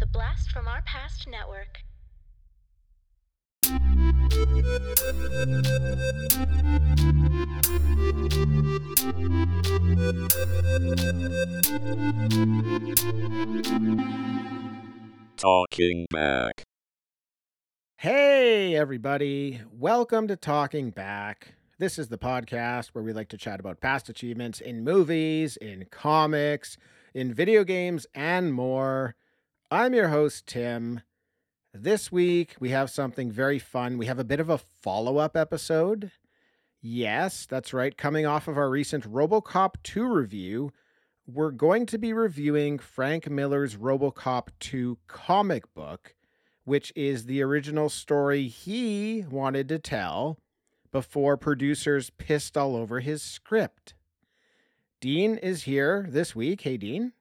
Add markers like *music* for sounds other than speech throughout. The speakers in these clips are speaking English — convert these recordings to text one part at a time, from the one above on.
The Blast from Our Past Network. Talking back. Hey, everybody. Welcome to Talking Back. This is the podcast where we like to chat about past achievements in movies, in comics, in video games, and more. I'm your host, Tim. This week, we have something very fun. We have a bit of a follow up episode. Yes, that's right. Coming off of our recent Robocop 2 review, we're going to be reviewing Frank Miller's Robocop 2 comic book, which is the original story he wanted to tell before producers pissed all over his script. Dean is here this week. Hey, Dean.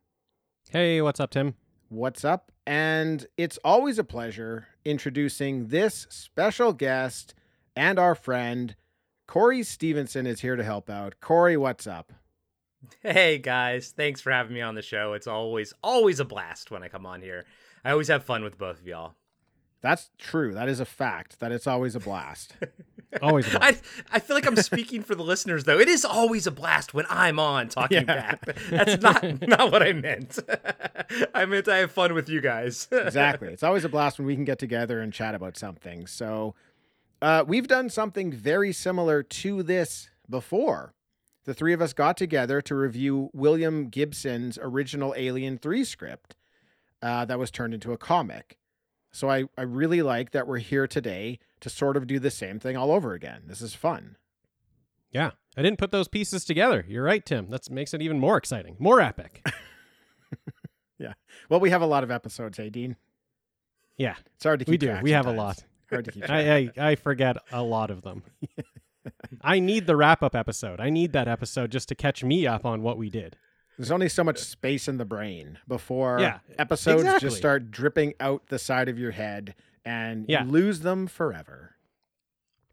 Hey, what's up, Tim? What's up? And it's always a pleasure introducing this special guest and our friend. Corey Stevenson is here to help out. Corey, what's up? Hey guys, thanks for having me on the show. It's always always a blast when I come on here. I always have fun with both of y'all. That's true. That is a fact. That it's always a blast. *laughs* Always *laughs* I I feel like I'm speaking for the listeners though. It is always a blast when I'm on talking Yeah. back. That's not *laughs* not what I meant. *laughs* I meant I have fun with you guys. exactly. It's always a blast when we can get together and chat about something. So, uh, we've done something very similar to this before. The three of us got together to review William Gibson's original Alien 3 script uh, that was turned into a comic. So, I, I really like that we're here today to sort of do the same thing all over again. This is fun. Yeah, I didn't put those pieces together. You're right, Tim. That makes it even more exciting, more epic. *laughs* Yeah. Well, we have a lot of episodes, hey, Dean? Yeah, It's hard to keep we do. We have a lot. Hard to keep *laughs* track. I, I I forget a lot of them. *laughs* I need the wrap up episode. I need that episode just to catch me up on what we did. There's only so much space in the brain before Yeah, episodes exactly. just start dripping out the side of your head and Yeah. you lose them forever.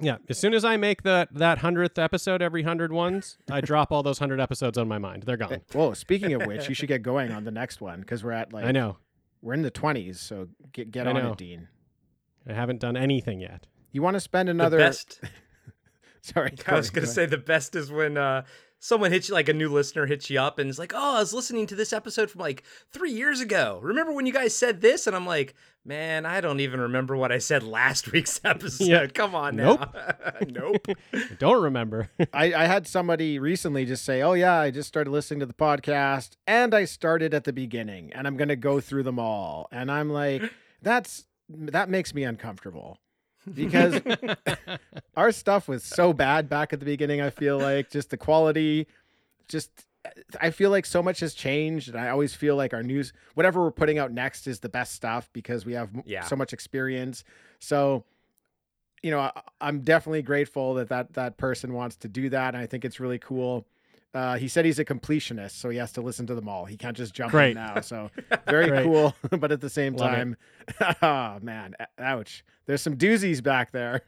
Yeah, as soon as I make that that hundredth episode every hundred ones, I drop all those hundred episodes on my mind. They're gone. *laughs* Whoa, speaking of which, you *laughs* should get going on the next one because we're at like I know. we're in the 20s, so get get I on know. it, Dean. I haven't done anything yet. You want to spend the another best *laughs* Sorry. I was gonna say the best is when uh someone hits you like a new listener hits you up and is like, "Oh, I was listening to this episode from like three years ago. Remember when you guys said this?" And I'm like, "Man, I don't even remember what I said last *laughs* week's episode. Yeah. Come on now." Nope. *laughs* *laughs* I don't remember. I, I had somebody recently just say, "Oh yeah, I just started listening to the podcast, and I started at the beginning, and I'm going to go through them all." And I'm like, *gasps* "That's that makes me uncomfortable because *laughs* our stuff was so bad back at the beginning. I feel like just the quality, just I feel like so much has changed, and I always feel like our news, whatever we're putting out next, is the best stuff because we have Yeah. so much experience. So, you know, I, I'm definitely grateful that that that person wants to do that, and I think it's really cool. Uh, he said he's a completionist, so he has to listen to them all. He can't just jump Great. in now. So *laughs* very Great. cool, *laughs* but at the same Love time, *laughs* oh man, ouch. There's some doozies back there.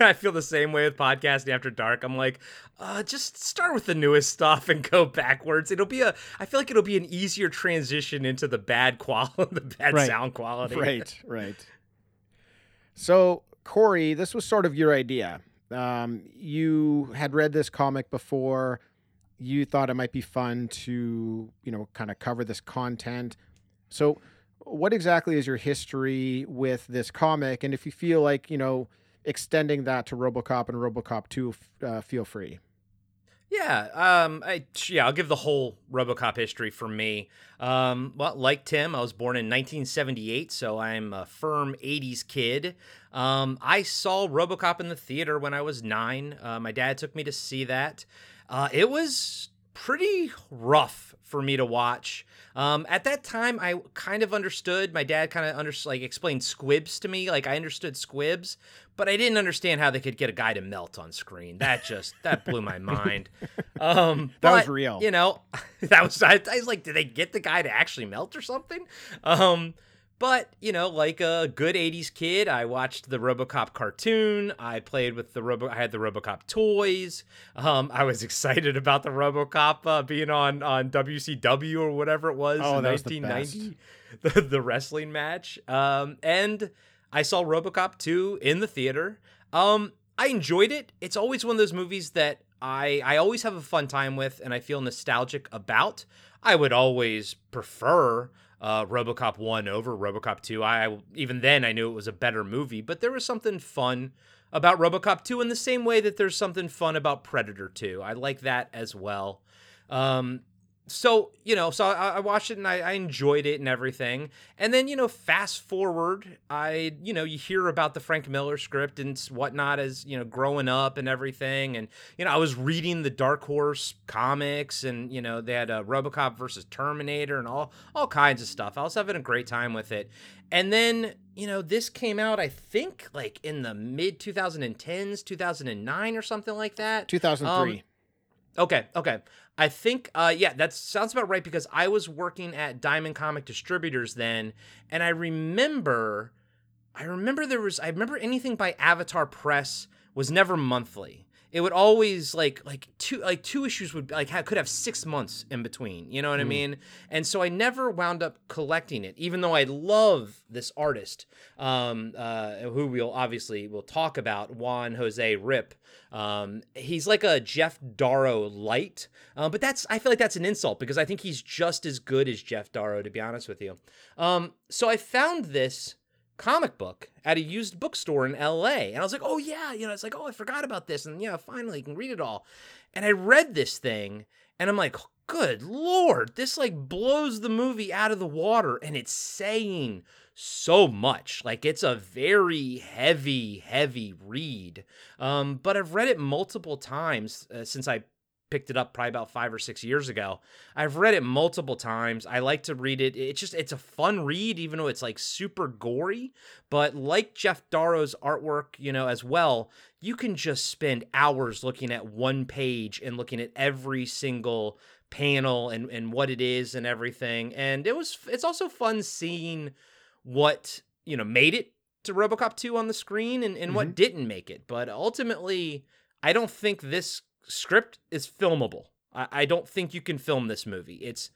I feel the same way with podcasting after dark. I'm like, uh, just start with the newest stuff and go backwards. It'll be a. I feel like it'll be an easier transition into the bad quality, the bad Right. sound quality. Right, right. So, Corey, this was sort of your idea. Um, you had read this comic before. You thought it might be fun to, you know, kind of cover this content. So, what exactly is your history with this comic? And if you feel like, you know, extending that to RoboCop and RoboCop 2, uh, feel free. Yeah, um, I, yeah, I'll give the whole RoboCop history for me. Um, well, like Tim, I was born in 1978, so I'm a firm 80s kid. Um, I saw RoboCop in the theater when I was nine. Uh, my dad took me to see that. Uh, it was pretty rough for me to watch. Um, at that time, I kind of understood. My dad kind of under like explained squibs to me. Like I understood squibs, but I didn't understand how they could get a guy to melt on screen. That just that blew my mind. *laughs* Um, That was real. You know, *laughs* that was I, I was like, did they get the guy to actually melt or something? Um, But, you know, like a good 80s kid, I watched the RoboCop cartoon. I played with the Robo I had the RoboCop toys. Um, I was *laughs* excited about the RoboCop uh, being on on WCW or whatever it was Oh, in that was the 1990. *laughs* The, the wrestling match. Um, and I saw RoboCop 2 in the theater. Um, I enjoyed it. It's always one of those movies that I I always have a fun time with and I feel nostalgic about. I would always prefer uh, RoboCop 1 over RoboCop 2. I even then I knew it was a better movie, but there was something fun about RoboCop 2 in the same way that there's something fun about Predator 2. I like that as well. Um, so you know so I, I watched it and I, I enjoyed it and everything. And then you know fast forward i you know you hear about the frank miller script and whatnot as you know growing up and everything. And you know i was reading the dark horse comics and you know they had a robocop versus terminator and all all kinds of stuff. I was having a great time with it. And then you know this came out i think like in the mid 2010s 2009 or something like that. 2003. Um, Okay, okay. I think uh yeah, that sounds about right because I was working at Diamond Comic Distributors then and I remember I remember there was I remember anything by Avatar Press was never monthly. It would always like like two like two issues would like ha- could have 6 months in between, you know what I Mm. mean? And so I never wound up collecting it even though I love this artist um uh who we'll obviously will talk about Juan Jose Ryp. Um, he's like a Geof Darrow light, uh, but that's I feel like that's an insult because I think he's just as good as Geof Darrow, to be honest with you. Um, so I found this comic book at a used bookstore in LA, and I was like, oh yeah, you know, it's like, oh, I forgot about this, and yeah, finally, you can read it all. And I read this thing, and I'm like, good lord, this like blows the movie out of the water, and it's saying so much. Like it's a very heavy, heavy read. Um, but I've read it multiple times uh, since I picked it up probably about five or six years ago. I've read it multiple times. I like to read it. It's just it's a fun read, even though it's like super gory. But like Geof Darrow's artwork, you know, as well, you can just spend hours looking at one page and looking at every single panel and and what it is and everything. And it was it's also fun seeing what you know made it to RoboCop 2 on the screen and, and what mm-hmm. didn't make it. But ultimately, I don't think this script is filmable. I, I don't think you can film this movie. It's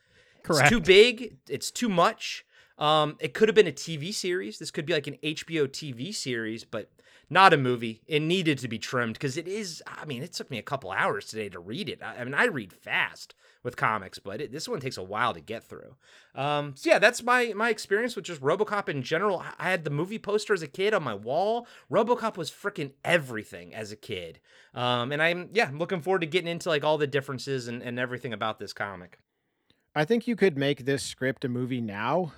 it's too big. It's too much. Um, it could have been a TV series. This could be like an HBO TV series, but not a movie. It needed to be trimmed because it is. I mean, it took me a couple hours today to read it. I, I mean, I read fast with comics, but it, this one takes a while to get through. Um, so yeah, that's my my experience with just RoboCop in general. I- had the movie poster as a kid on my wall. RoboCop was freaking everything as a kid, um, and I'm yeah, I'm looking forward to getting into like all the differences and, and everything about this comic. I think you could make this script a movie now,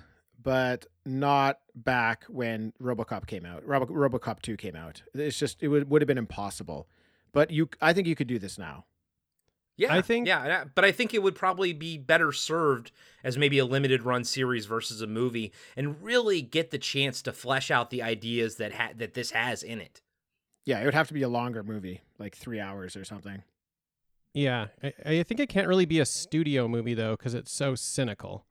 but not back when RoboCop came out. Robo- RoboCop 2 came out. It's just it would would have been impossible. But you I think you could do this now. Yeah, I think- yeah, but I think it would probably be better served as maybe a limited run series versus a movie, and really get the chance to flesh out the ideas that ha- that this has in it. Yeah, it would have to be a longer movie, like 3 hours or something. Yeah, I, I think it can't really be a studio movie though because it's so cynical.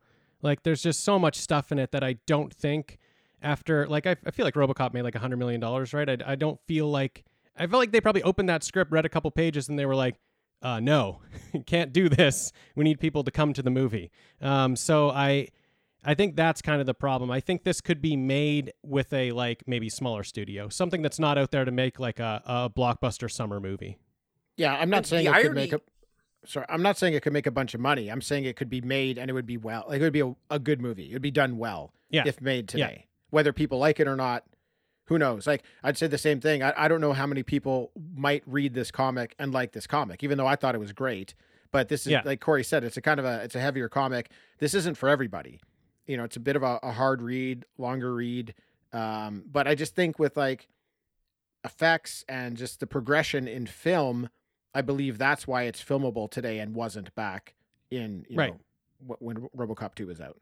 Like, there's just so much stuff in it that I don't think after like I, I feel like RoboCop made like a hundred million dollars, right? I, I don't feel like I feel like they probably opened that script, read a couple pages, and they were like, uh, "No, *laughs* can't do this. We need people to come to the movie." Um, so I. I think that's kind of the problem. I think this could be made with a like maybe smaller studio, something that's not out there to make like a, a blockbuster summer movie. Yeah, I'm not And saying the it could make a irony- Sorry, I'm not saying it could make a bunch of money. I'm saying it could be made and it would be well. Like it would be a, a good movie. It would be done well Yeah. if made Yeah. today. Whether people like it or not, who knows? Like I'd say the same thing. I, I don't know how many people might read this comic and like this comic, even though I thought it was great. But this is Yeah. like Corey said, it's a kind of a it's a heavier comic. This isn't for everybody. You know, it's a bit of a, a hard read, longer read. Um, but I just think with like effects and just the progression in film, I believe that's why it's filmable today and wasn't back in you Right. know when RoboCop 2 was out.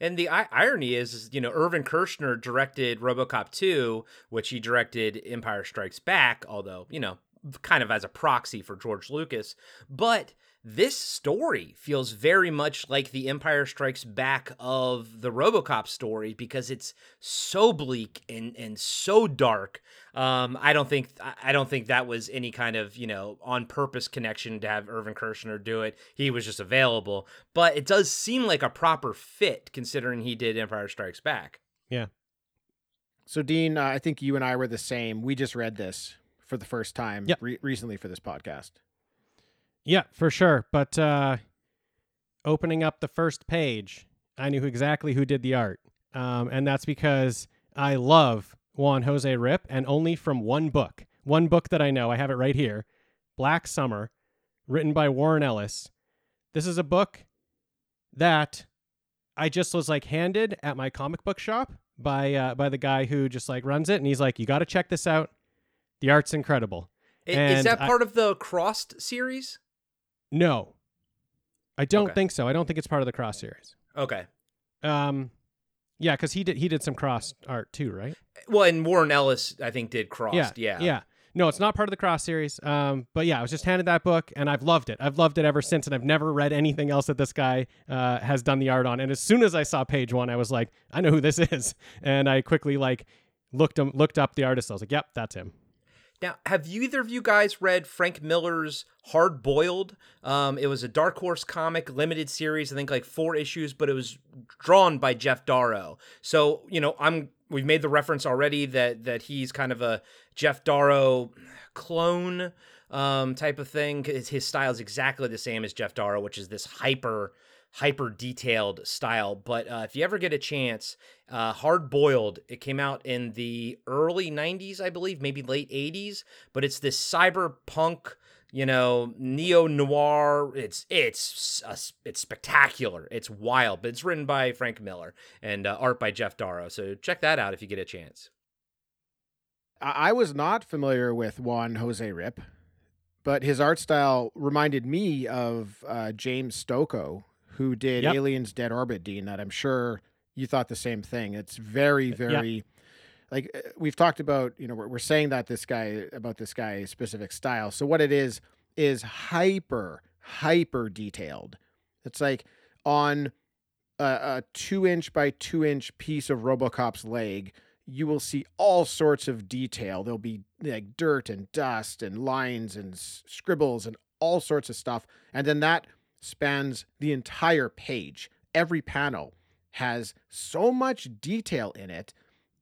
And the I- irony is, is, you know, Irvin Kershner directed RoboCop 2, which he directed Empire Strikes Back, although, you know, kind of as a proxy for George Lucas. But this story feels very much like the Empire Strikes Back of the RoboCop story because it's so bleak and and so dark. Um, I don't think I don't think that was any kind of you know on purpose connection to have Irvin Kershner do it. He was just available, but it does seem like a proper fit considering he did Empire Strikes Back. Yeah. So Dean, uh, I think you and I were the same. We just read this for the first time Yep. re- recently for this podcast. Yeah, for sure. But uh, opening up the first page, I knew exactly who did the art. Um, and that's because I love Juan Jose Ryp and only from one book. One book that I know, I have it right here Black Summer, written by Warren Ellis. This is a book that I just was like handed at my comic book shop by uh, by the guy who just like runs it, and he's like, "You got to check this out. The art's incredible." Is that I- part of the Crossed series? No, I don't Okay. think so. I don't think it's part of the Crossed series. Okay. Um, yeah, because he did he did some cross art too, right? Well, and Warren Ellis, I think, did cross. Yeah. yeah. yeah. No, it's not part of the Crossed series. Um, but yeah, I was just handed that book, and I've loved it. I've loved it ever since, and I've never read anything else that this guy uh, has done the art on. And as soon as I saw page one, I was like, I know who this *laughs* is, and I quickly like looked him looked up the artist. I was like, Yep, that's him. Now, have you either of you guys read Frank Miller's Hard Boiled? Um, it was a Dark Horse comic limited series, I think like four issues, but it was drawn by Geof Darrow. So you know, I'm we've made the reference already that that he's kind of a Geof Darrow clone um, type of thing. His, his style is exactly the same as Geof Darrow, which is this hyper hyper detailed style. But uh, if you ever get a chance, uh, Hard Boiled, it came out in the early 90s, I believe, maybe late 80s. But it's this cyberpunk, you know, neo noir. It's it's uh, it's spectacular. It's wild. But it's written by Frank Miller and uh, art by Geof Darrow. So check that out if you get a chance. I, was not familiar with Juan Jose Ryp, but his art style reminded me of uh, James Stokoe, who did Yep. Aliens Dead Orbit, Dean, that I'm sure you thought the same thing. It's very, very like uh, we've talked about, you know, we're, we're saying that this guy about this guy's specific style. So what it is is hyper, hyper detailed. It's like on a, a two inch by two inch piece of Robocop's leg, you will see all sorts of detail. There'll be like dirt and dust and lines and s- scribbles and all sorts of stuff. And then that spans the entire page. Every panel has so much detail in it.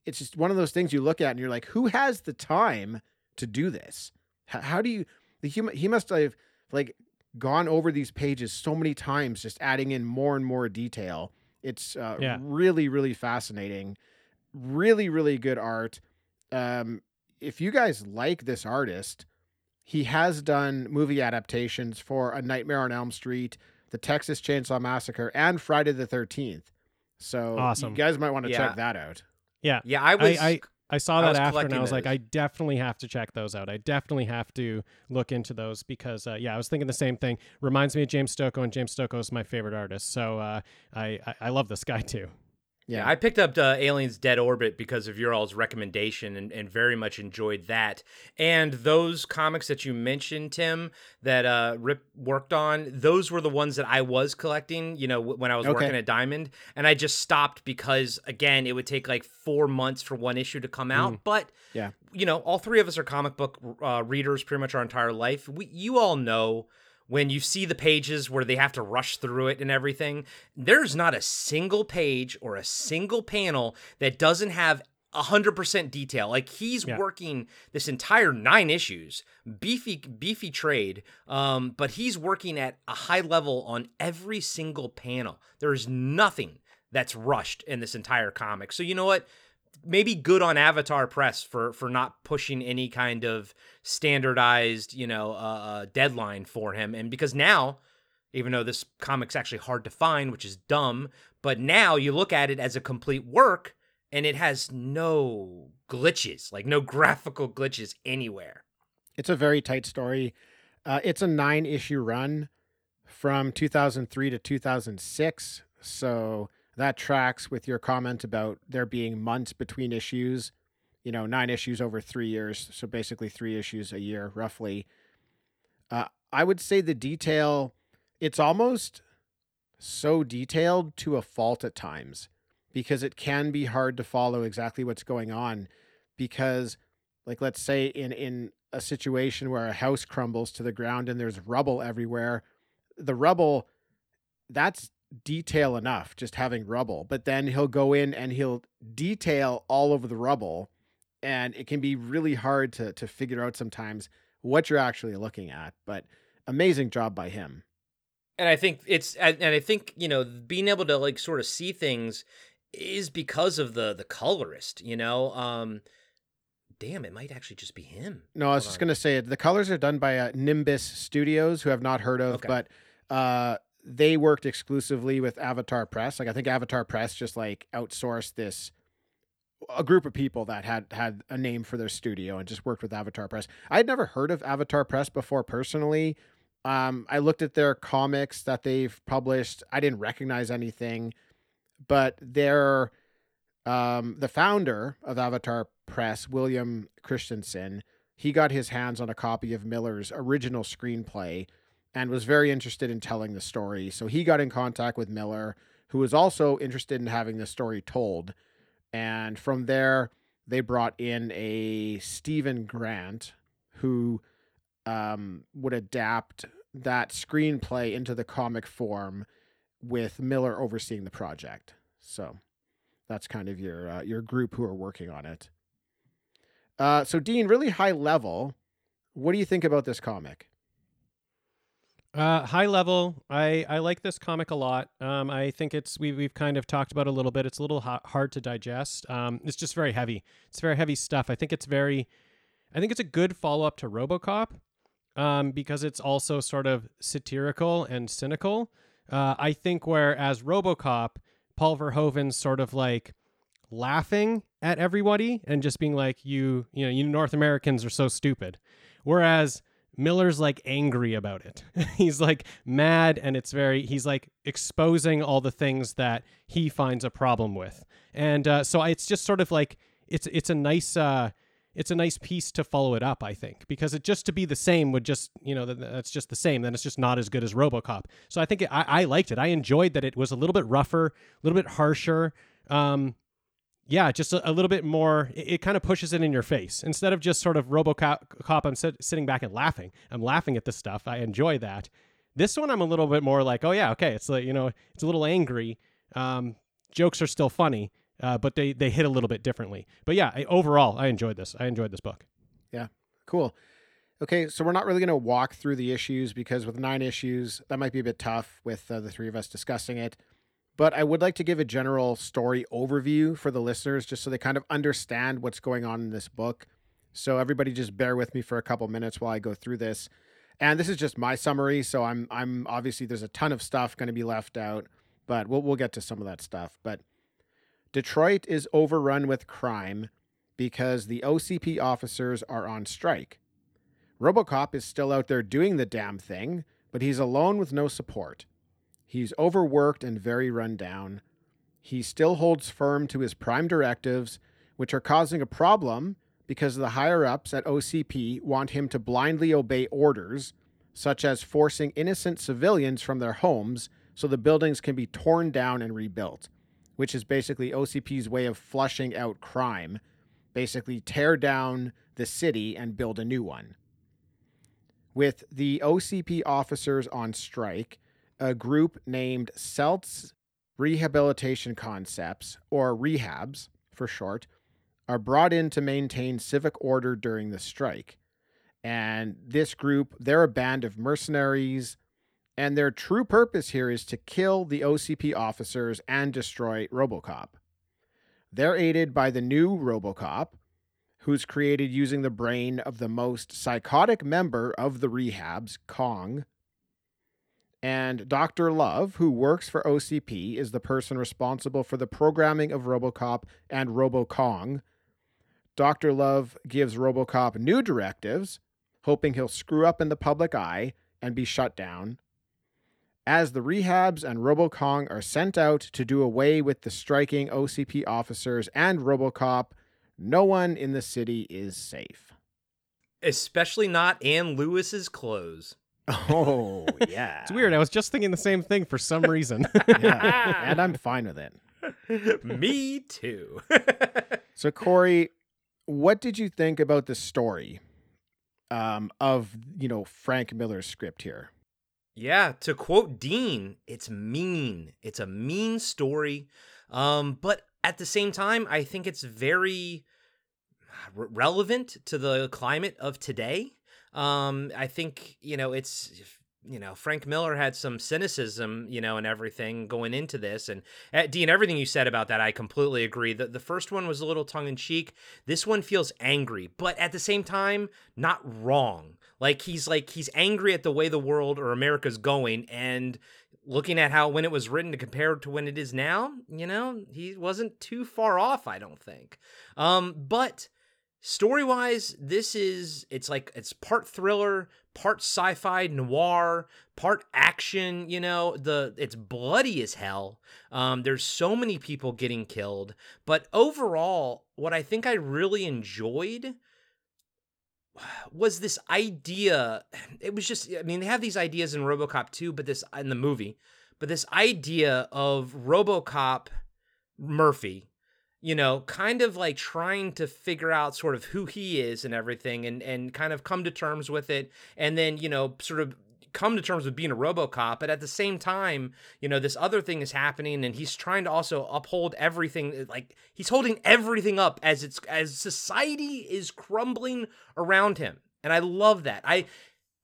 It's just one of those things you look at and you're like, who has the time to do this? How, how do you, the human, he must have like gone over these pages so many times, just adding in more and more detail. It's uh, Yeah. really, really fascinating. Really, really good art. Um, if you guys like this artist, he has done movie adaptations for A Nightmare on Elm Street, The Texas Chainsaw Massacre, and Friday the 13th. So Awesome. you guys might want to Yeah. check that out. Yeah, Yeah, I was. I, I saw that was after, and I was like. I definitely have to check those out. I definitely have to look into those because, uh, yeah, I was thinking the same thing. Reminds me of James Stokoe, and James Stokoe is my favorite artist. So uh, I, I I love this guy too. Yeah, I picked up uh, Aliens Dead Orbit because of your all's recommendation and, and very much enjoyed that. And those comics that you mentioned, Tim, that uh, Ryp worked on, those were the ones that I was collecting, you know, when I was Okay. working at Diamond. And I just stopped because, again, it would take like four months for one issue to come out. But, Yeah. you know, all three of us are comic book uh, readers pretty much our entire life. We, you all know when you see the pages where they have to rush through it and everything, there's not a single page or a single panel that doesn't have 100% detail. Like he's Yeah. working this entire 9 issues, beefy beefy trade, um but he's working at a high level on every single panel. There's nothing that's rushed in this entire comic. So you know what? Maybe good on Avatar Press for for not pushing any kind of standardized, you know, uh, uh, deadline for him. And because now, even though this comic's actually hard to find, which is dumb, but now you look at it as a complete work, and it has no glitches, like no *laughs* graphical glitches anywhere. It's a very tight story. Uh, it's a nine issue run from 2003 to 2006. So that tracks with your comment about there being months between issues. you know, nine issues over three years. So basically three issues a year, roughly. Uh, I would say the detail, it's almost so detailed to a fault at times because it can be hard to follow exactly what's going on because like let's say in in a situation where a house crumbles to the ground and there's rubble everywhere the rubble that's detail enough just having rubble but then he'll go in and he'll detail all over the rubble and it can be really hard to to figure out sometimes what you're actually looking at but amazing job by him and I think it's and I think you know being able to like sort of see things is because of the the colorist, you know. Um damn, it might actually just be him. No, I was just gonna say it. the colors are done by uh, Nimbus Studios, who I've not heard of, Okay. but uh, they worked exclusively with Avatar Press. Like I think Avatar Press just like outsourced this a group of people that had had a name for their studio and just worked with Avatar Press. I had never heard of Avatar Press before personally. Um, I looked at their comics that they've published. I didn't recognize anything, but their um, the founder of Avatar Press, William Christensen, he got his hands on a copy of Miller's original screenplay and was very interested in telling the story. So he got in contact with Miller, who was also interested in having the story told. And from there, they brought in a Steven Grant, who um, would adapt that screenplay into the comic form with Miller overseeing the project. So that's kind of your uh, your group who are working on it. Uh, so Dean, really high level, what do you think about this comic? Uh, high level, I, I like this comic a lot. Um, I think it's we we've kind of talked about a little bit. It's a little ha- hard to digest. Um, it's just very heavy. It's very heavy stuff. I think it's very, I think it's a good follow up to RoboCop, um, because it's also sort of satirical and cynical. Uh, I think whereas RoboCop, Paul Verhoeven's sort of like laughing at everybody and just being like, you you know you North Americans are so stupid, whereas Miller's like angry about it. *laughs* he's like mad and it's very he's like exposing all the things that he finds a problem with. And uh, so it's just sort of like it's it's a nice uh it's a nice piece to follow it up, I think, because it just to be the same would just, you know, that's just the same. Then it's just not as good as RoboCop. So I think it, I, I liked it. I enjoyed that it was a little bit rougher, a little bit harsher. Um, yeah, just a, a little bit more. It, it kind of pushes it in your face instead of just sort of RoboCop. Cop, I'm sit, sitting back and laughing. I'm laughing at this stuff. I enjoy that. This one, I'm a little bit more like, oh yeah, okay. It's like you know, it's a little angry. Um, jokes are still funny, uh, but they they hit a little bit differently. But yeah, I, overall, I enjoyed this. I enjoyed this book. Yeah, cool. Okay, so we're not really going to walk through the issues because with nine issues, that might be a bit tough with uh, the three of us discussing it. But I would like to give a general story overview for the listeners just so they kind of understand what's going on in this book. So everybody just bear with me for a couple minutes while I go through this. And this is just my summary, so I'm I'm obviously there's a ton of stuff going to be left out, but we'll we'll get to some of that stuff. But Detroit is overrun with crime because the OCP officers are on strike. Robocop is still out there doing the damn thing, but he's alone with no support. He's overworked and very run down. He still holds firm to his prime directives, which are causing a problem because the higher ups at OCP want him to blindly obey orders, such as forcing innocent civilians from their homes so the buildings can be torn down and rebuilt, which is basically OCP's way of flushing out crime. Basically, tear down the city and build a new one with the OCP officers on strike, a group named CELTS Rehabilitation Concepts, or Rehabs for short, are brought in to maintain civic order during the strike. And this group, they're a band of mercenaries, and their true purpose here is to kill the OCP officers and destroy Robocop. They're aided by the new Robocop, who's created using the brain of the most psychotic member of the rehabs, Kong. And Dr. Love, who works for OCP, is the person responsible for the programming of Robocop and RoboKong. Dr. Love gives Robocop new directives, hoping he'll screw up in the public eye and be shut down. As the rehabs and RoboKong are sent out to do away with the striking OCP officers and Robocop no one in the city is safe. Especially not Anne Lewis's clothes. Oh, *laughs* yeah. It's weird. I was just thinking the same thing for some reason. *laughs* yeah. *laughs* And I'm fine with it. Me too. So, Corey, what did you think about the story um, of, you know, Frank Miller's script here? Yeah, to quote Dean, it's mean. It's a mean story. Um, but at the same time, I think it's very re- relevant to the climate of today. Um, I think, you know, it's you know, Frank Miller had some cynicism, you know, and everything going into this. And uh, Dean, everything you said about that, I completely agree. The, the first one was a little tongue in cheek. This one feels angry, but at the same time, not wrong. Like he's like he's angry at the way the world or America's going, and looking at how when it was written to compare to when it is now, you know, he wasn't too far off. I don't think. Um, but story wise this is it's like it's part thriller part sci-fi noir part action you know? The it's bloody as hell. Um there's so many people getting killed. But overall what i think i really enjoyed was this idea it was just i mean they have these ideas in robocop 2 but this in the movie but this idea of robocop murphy you know, kind of like trying to figure out sort of who he is and everything and and kind of come to terms with it and then, you know, sort of come to terms with being a RoboCop, but at the same time, you know, this other thing is happening and he's trying to also uphold everything uh, like he's holding everything up as it's as society is crumbling around him. And I love that. I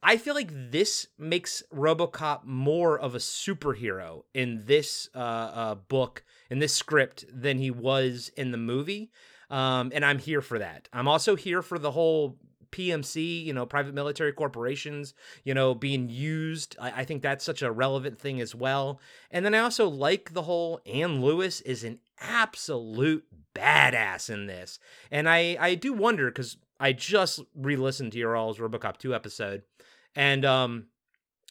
I feel like this makes RoboCop more of a superhero in this uh, uh, book in this script than he was in the movie. Um, and I'm here for that. I'm also here for the whole PMC, you know, private military corporations, you know, being used. I, I, think that's such a relevant thing as well. And then I also like the whole Anne Lewis is an absolute badass in this. And I, I do wonder because I just re listened to your all's Robocop 2 episode. And um,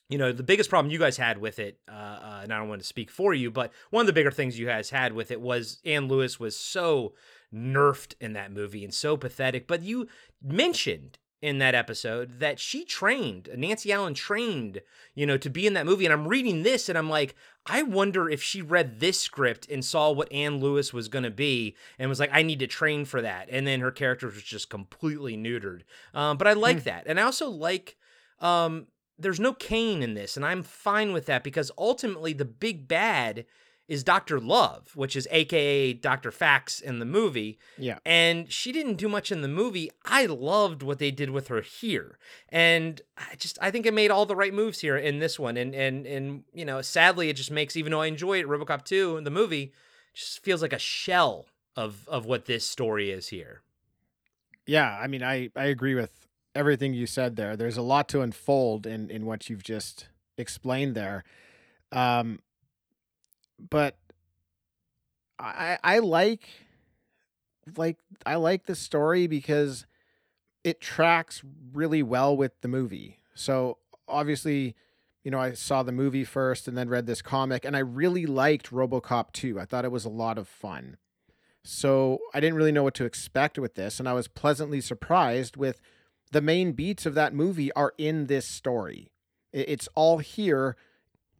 you know the biggest problem you guys had with it uh, uh, and i don't want to speak for you but one of the bigger things you guys had with it was anne lewis was so nerfed in that movie and so pathetic but you mentioned in that episode that she trained nancy allen trained you know to be in that movie. And i'm reading this and i'm like i wonder if she read this script and saw what anne lewis was going to be and was like i need to train for that. And then her character was just completely neutered. Um, but i like that. And i also like um, there's no Cain in this, and I'm fine with that because ultimately the big bad is Dr. Love, which is AKA Dr. Faxx in the movie. Yeah. And she didn't do much in the movie. I loved what they did with her here. And I just I think it made all the right moves here in this one. And and and you know, sadly it just makes even though I enjoy it, Robocop 2 in the movie just feels like a shell of of what this story is here. Yeah, I mean I I agree with everything you said there. There's a lot to unfold in in what you've just explained there. Um, but I I like like I like the story because it tracks really well with the movie. So obviously, you know, I saw the movie first and then read this comic and I really liked RoboCop 2. I thought it was a lot of fun. So I didn't really know what to expect with this and I was pleasantly surprised with the main beats of that movie are in this story. It's all here,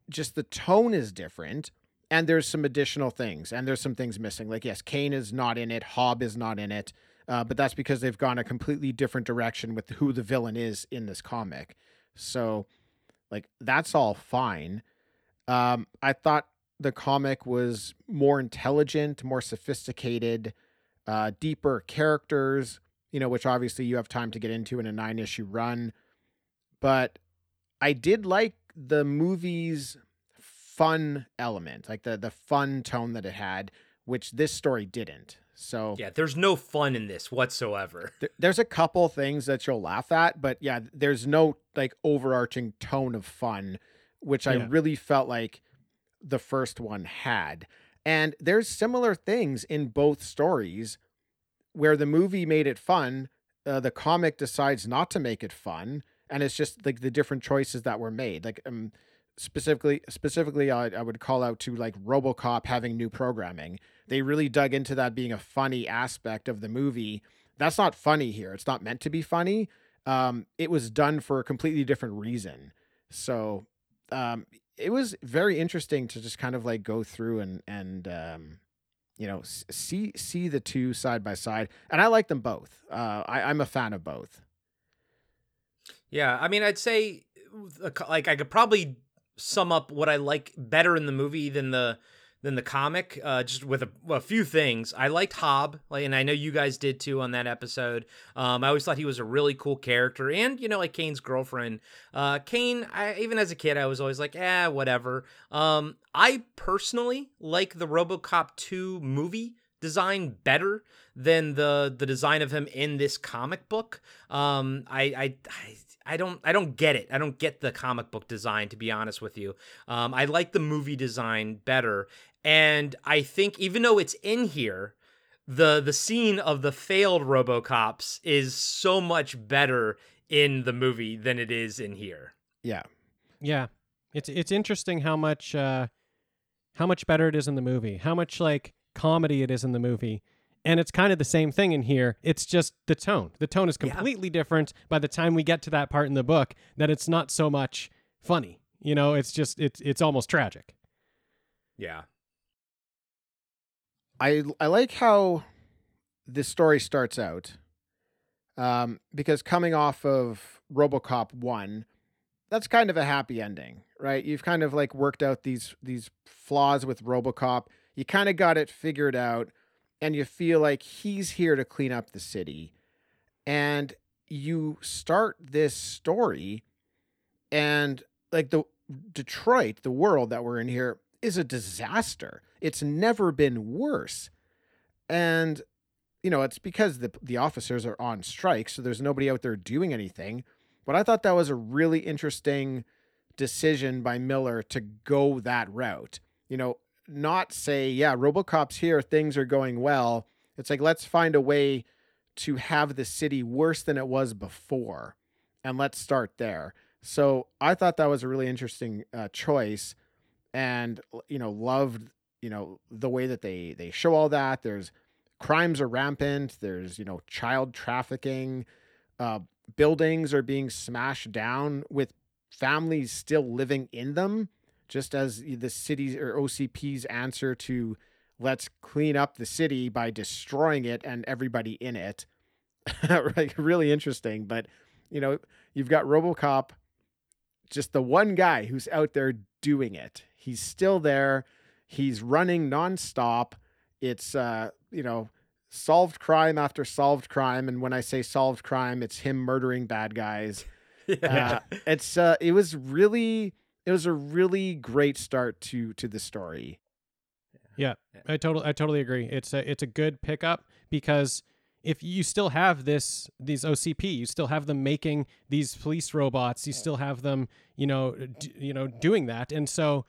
just the tone is different. And there's some additional things, and there's some things missing. Like, yes, Cain is not in it, hob is not in it, uh, but that's because they've gone a completely different direction with who the villain is in this comic. So, like, that's all fine. Um, I thought the comic was more intelligent, more sophisticated, uh, deeper characters, you know, which obviously you have time to get into in a nine issue run. But I did like the movie's fun element, like the the fun tone that it had, which this story didn't. So yeah, there's no fun in this whatsoever. Th- there's a couple things that you'll laugh at, but yeah, there's no like overarching tone of fun, which I really felt like the first one had. And there's similar things in both stories where the movie made it fun, uh, the comic decides not to make it fun, and it's just like the different choices that were made. Like um, specifically specifically I, I would call out to like RoboCop having new programming. They really dug into that being a funny aspect of the movie. That's not funny here. It's not meant to be funny. Um, it was done for a completely different reason. So um, it was very interesting to just kind of like go through and and um, you know see see the two side by side, and I like them both. Uh, I, I'm a fan of both. Yeah, I mean, I'd say like I could probably sum up what I like better in the movie than the than the comic, uh, just with a, a, few things. I liked Hob, like, and I know you guys did too on that episode. Um, I always thought he was a really cool character, and you know, like Cain's girlfriend. Uh, Kane, I, even as a kid, I was always like, eh, whatever. Um, I personally like the RoboCop 2 movie design better than the the design of him in this comic book. Um, I, I, I I don't I don't get it. I don't get the comic book design to be honest with you. Um, I like the movie design better, and I think even though it's in here, the the scene of the failed RoboCops is so much better in the movie than it is in here. Yeah, yeah. It's it's interesting how much uh, how much better it is in the movie. How much like comedy it is in the movie and it's kind of the same thing in here. It's just the tone. The tone is completely yeah. different by the time we get to that part in the book that it's not so much funny. You know, it's just it's it's almost tragic. Yeah. I I like how this story starts out. Um, because coming off of RoboCop 1, that's kind of a happy ending, right? You've kind of like worked out these these flaws with RoboCop. You kind of got it figured out and you feel like he's here to clean up the city. And you start this story, and like the Detroit, the world that we're in here, is a disaster. It's never been worse. And you know, it's because the the officers are on strike, so there's nobody out there doing anything. But I thought that was a really interesting decision by Miller to go that route. You know, not say, yeah, Robocop's here, things are going well. It's like, let's find a way to have the city worse than it was before. And let's start there. So I thought that was a really interesting uh, choice and, you know, loved, you know, the way that they, they show all that. There's crimes are rampant. There's, you know, child trafficking. Uh, buildings are being smashed down with families still living in them just as the city's or OCP's answer to let's clean up the city by destroying it and everybody in it. *laughs* like really interesting, but you know, you've got RoboCop just the one guy who's out there doing it. He's still there. He's running nonstop. It's uh, you know, solved crime after solved crime and when I say solved crime, it's him murdering bad guys. *laughs* yeah. Uh, it's uh it was really it was a really great start to to the story. Yeah, I totally I totally agree. It's a it's a good pickup because if you still have this these OCP, you still have them making these police robots, you still have them, you know, d- you know, doing that, and so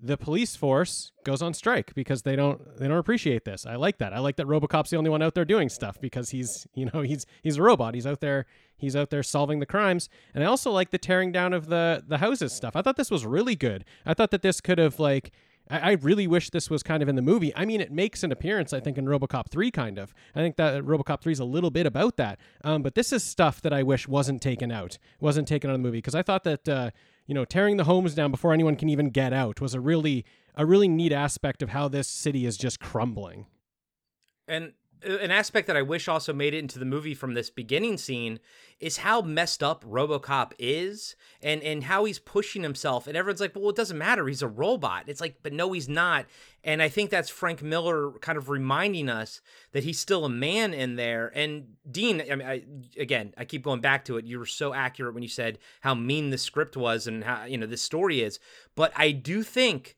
the police force goes on strike because they don't they don't appreciate this. I like that. I like that RoboCop's the only one out there doing stuff because he's you know he's he's a robot. He's out there he's out there solving the crimes. And I also like the tearing down of the the houses stuff. I thought this was really good. I thought that this could have like I, really wish this was kind of in the movie. I mean, it makes an appearance, I think, in RoboCop 3, kind of. I think that RoboCop 3 is a little bit about that. Um, but this is stuff that I wish wasn't taken out, wasn't taken out of the movie, because I thought that uh, you know, tearing the homes down before anyone can even get out was a really a really neat aspect of how this city is just crumbling. And an aspect that I wish also made it into the movie from this beginning scene is how messed up RoboCop is and and how he's pushing himself and everyone's like, "Well, it doesn't matter. He's a robot." It's like, "But no, he's not." And I think that's Frank Miller kind of reminding us that he's still a man in there. And Dean, I mean, I, again, I keep going back to it. You were so accurate when you said how mean the script was and how, you know, this story is. But I do think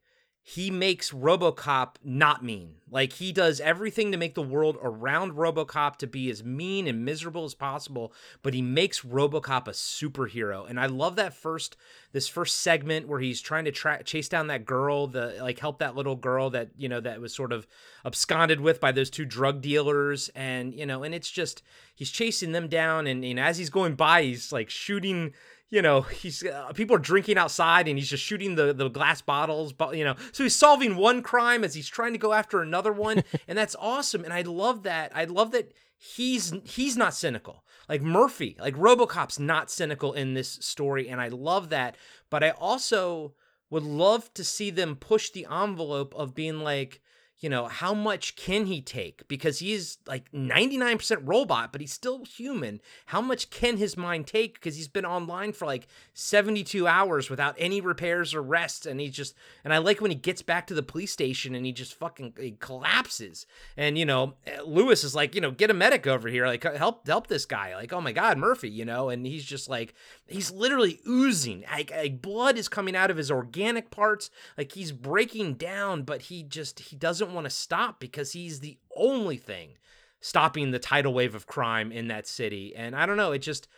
he makes RoboCop not mean. Like he does everything to make the world around RoboCop to be as mean and miserable as possible, but he makes RoboCop a superhero. And I love that first this first segment where he's trying to tra- chase down that girl, the like help that little girl that, you know, that was sort of absconded with by those two drug dealers and, you know, and it's just he's chasing them down and, and as he's going by, he's like shooting you know he's uh, people are drinking outside and he's just shooting the the glass bottles but you know. So he's solving one crime as he's trying to go after another one *laughs* and that's awesome and i love that i love that he's he's not cynical. Like murphy like robocop's not cynical in this story and i love that but i also would love to see them push the envelope of being like you know, how much can he take? Because he's like 99% robot, but he's still human. How much can his mind take? Because he's been online for like 72 hours without any repairs or rest. And he's just, and I like when he gets back to the police station and he just fucking he collapses. And, you know, eh, Lewis is like, you know, get a medic over here. Like, uh, help, help this guy. Like, oh my God, Murphy, you know, and he's just like, he's literally oozing. Like, like blood is coming out of his organic parts. Like, he's breaking down, but he just, he doesn't doesn't want to stop because he's the only thing stopping the tidal wave of crime in that city. And I don't know, it just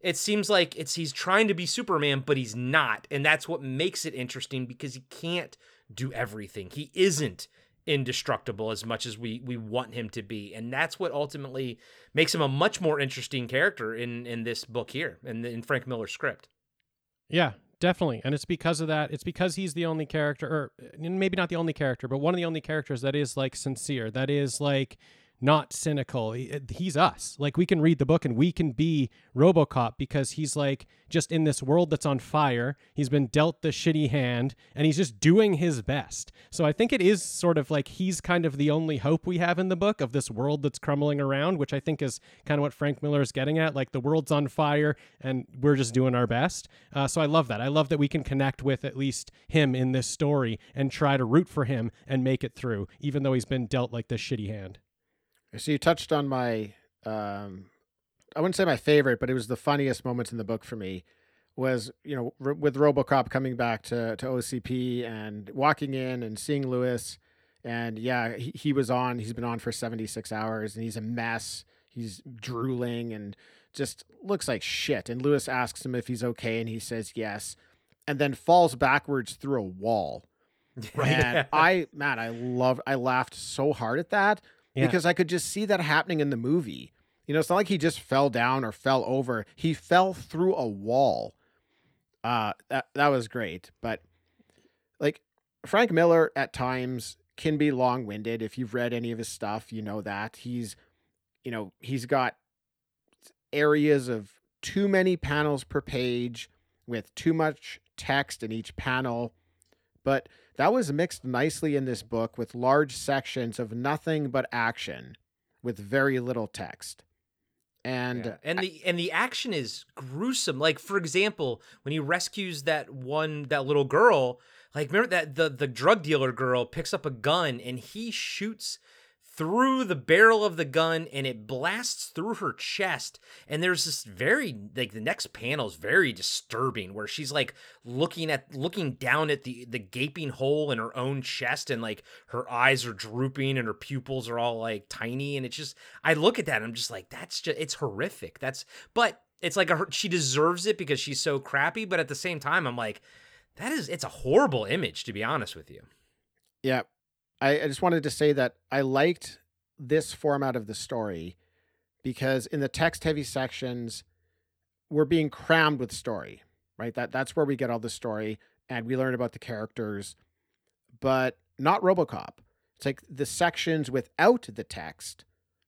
it seems like it's he's trying to be Superman, but he's not. And that's what makes it interesting because he can't do everything. He isn't indestructible as much as we we want him to be. And that's what ultimately makes him a much more interesting character in in this book here, in, in Frank Miller's script. Yeah, Definitely. And it's because of that. It's because he's the only character, or uh, maybe not the only character, but one of the only characters that is like sincere, that is like not cynical. He, he's us. Like we can read the book and we can be RoboCop because he's like just in this world that's on fire. He's been dealt the shitty hand and he's just doing his best. So I think it is sort of like he's kind of the only hope we have in the book of this world that's crumbling around, which I think is kind of what Frank Miller is getting at. Like the world's on fire and we're just doing our best. Uh, so I love that. I love that we can connect with at least him in this story and try to root for him and make it through, even though he's been dealt like this shitty hand. So you touched on my, um, I wouldn't say my favorite, but it was the funniest moments in the book for me. Was you know r- with RoboCop coming back to to OCP and walking in and seeing Lewis, and yeah, he, he was on. He's been on for seventy six hours, and he's a mess. He's drooling and just looks like shit. And Lewis asks him if he's okay, and he says yes, and then falls backwards through a wall. *laughs* Right. And I, man, I love, I laughed so hard at that yeah. because I could just see that happening in the movie. You know, it's not like he just fell down or fell over. He fell through a wall. Uh that that was great, but like Frank Miller at times can be long-winded. If you've read any of his stuff, you know that. He's you know, he's got areas of too many panels per page with too much text in each panel. But that was mixed nicely in this book with large sections of nothing but action with very little text. And yeah. and the and the action is gruesome. Like for example, when he rescues that one that little girl, like remember that the the drug dealer girl picks up a gun and he shoots through the barrel of the gun and it blasts through her chest. And there's this very like the next panel is very disturbing where she's like looking at looking down at the the gaping hole in her own chest and like her eyes are drooping and her pupils are all like tiny. And it's just i look at that and i'm just like that's just it's horrific. That's but it's like a, she deserves it because she's so crappy but at the same time i'm like that is it's a horrible image to be honest with you. Yeah I, I just wanted to say that I liked this format of the story because in the text heavy sections, we're being crammed with story, right? That that's where we get all the story and we learn about the characters, but not RoboCop. It's like the sections without the text.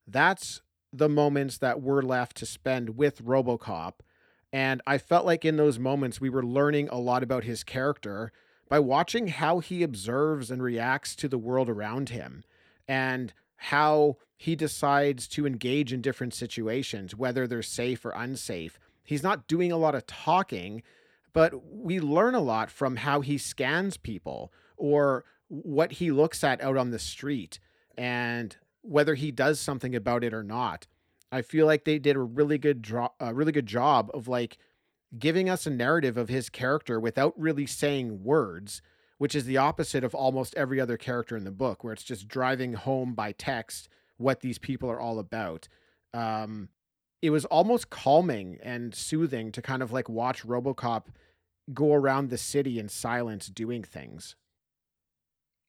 That's the moments that we're left to spend with RoboCop. And I felt like in those moments we were learning a lot about his character by watching how he observes and reacts to the world around him and how he decides to engage in different situations, whether they're safe or unsafe. He's not doing a lot of talking, but we learn a lot from how he scans people or what he looks at out on the street and whether he does something about it or not. I feel like they did a really good dro- a really good job of like giving us a narrative of his character without really saying words, which is the opposite of almost every other character in the book, where it's just driving home by text what these people are all about. Um, it was almost calming and soothing to kind of like watch Robocop go around the city in silence doing things.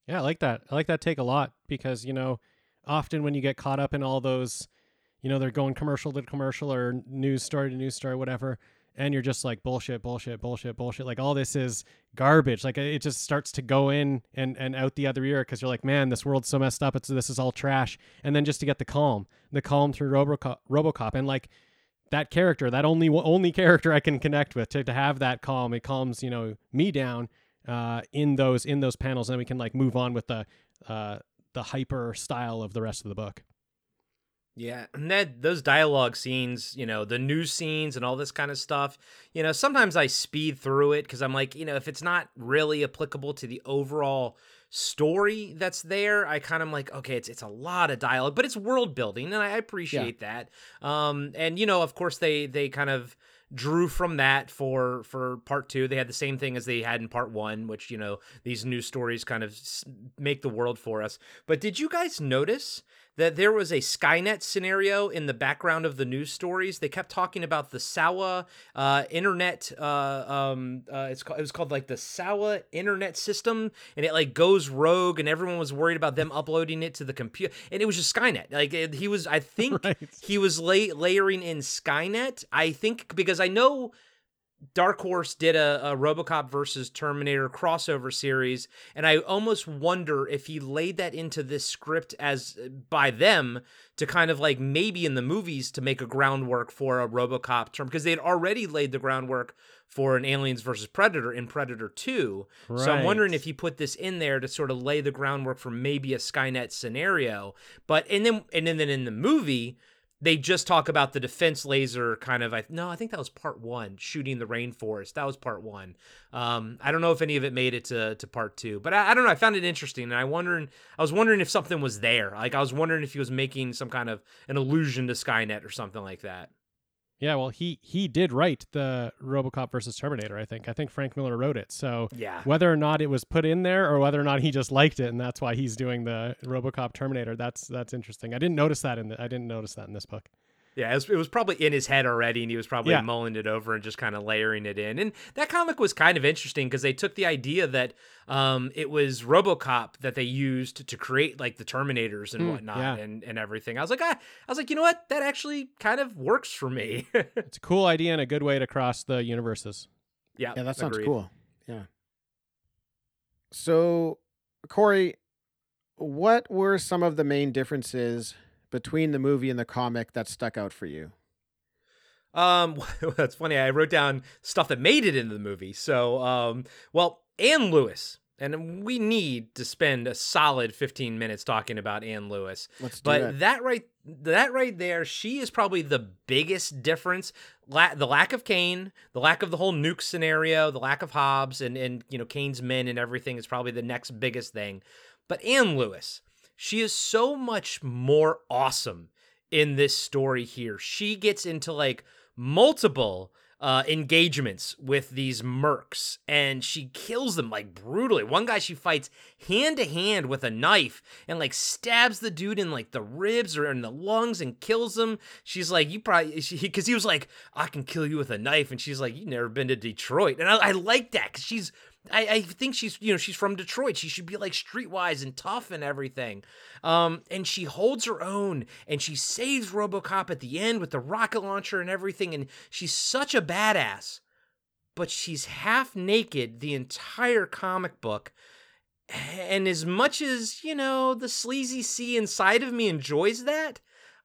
Yeah, I like that. I like that take a lot because, you know, often when you get caught up in all those, you know, they're going commercial to commercial or news story to news story, whatever, and you're just like bullshit, bullshit, bullshit, bullshit. Like all this is garbage. Like it just starts to go in and and out the other ear because you're like, man, this world's so messed up. It's this is all trash. And then just to get the calm, the calm through RoboCop, RoboCop, and like that character, that only only character I can connect with to, to have that calm. It calms you know me down uh, in those in those panels, and then we can like move on with the uh, the hyper style of the rest of the book. Yeah, and that those dialogue scenes, you know, the news scenes and all this kind of stuff, you know, sometimes I speed through it because I'm like, you know, if it's not really applicable to the overall story that's there, I kind of like, okay, it's it's a lot of dialogue, but it's world building, and I appreciate yeah. that. Um, and you know, of course, they they kind of drew from that for for part two. They had the same thing as they had in part one, which you know these news stories kind of make the world for us. But did you guys notice that there was a Skynet scenario in the background of the news stories. They kept talking about the Sawa uh, internet. Uh, um, uh, it's called, it was called like the Sawa internet system, and it like goes rogue, and everyone was worried about them uploading it to the computer, and it was just Skynet. Like it, he was, I *laughs* think right. he was la- layering in Skynet. I think because I know Dark Horse did a, a RoboCop versus Terminator crossover series, and I almost wonder if he laid that into this script as by them to kind of like maybe in the movies to make a groundwork for a RoboCop term because they had already laid the groundwork for an Aliens versus Predator in Predator 2. Right. So I'm wondering if he put this in there to sort of lay the groundwork for maybe a Skynet scenario. But and then and then, then in the movie they just talk about the defense laser kind of I no I think that was part one shooting the rainforest. That was part one. Um, I don't know if any of it made it to, to part two but I, I don't know. I found it interesting and I wondering I was wondering if something was there. Like I was wondering if he was making some kind of an allusion to Skynet or something like that yeah, well, he he did write the RoboCop versus Terminator. I think. I think Frank Miller wrote it. So yeah, whether or not it was put in there, or whether or not he just liked it, and that's why he's doing the RoboCop Terminator. That's that's interesting. I didn't notice that in the, I didn't notice that in this book. Yeah, it was, it was, probably in his head already, and he was probably yeah. mulling it over and just kind of layering it in. And that comic was kind of interesting because they took the idea that um, it was RoboCop that they used to create like the Terminators and mm, whatnot yeah. and, and everything. I was like, ah, I was like, you know what? That actually kind of works for me. *laughs* it's a cool idea and a good way to cross the universes. Yeah, yeah, that sounds agreed. cool. Yeah. So, Corey, what were some of the main differences between the movie and the comic that stuck out for you? Um, *laughs* that's funny. I wrote down stuff that made it into the movie. So, um, well, Anne Lewis, and we need to spend a solid 15 minutes talking about Anne Lewis. Let's do but it. that right, that right there, she is probably the biggest difference. La- the lack of Cain, the lack of the whole nuke scenario, the lack of Hobbs, and and you know Cain's men and everything is probably the next biggest thing. But Anne Lewis, she is so much more awesome in this story here. She gets into like multiple uh, engagements with these mercs and she kills them like brutally. One guy she fights hand to hand with a knife and like stabs the dude in like the ribs or in the lungs and kills him. She's like, You probably, *laughs* because he was like, I can kill you with a knife. And she's like, You never been to Detroit. And I, I like that because she's I, I think she's you know she's from Detroit. She should be like streetwise and tough and everything. Um, and she holds her own and she saves RoboCop at the end with the rocket launcher and everything. And she's such a badass, but she's half naked the entire comic book. And as much as you know the sleazy C inside of me enjoys that,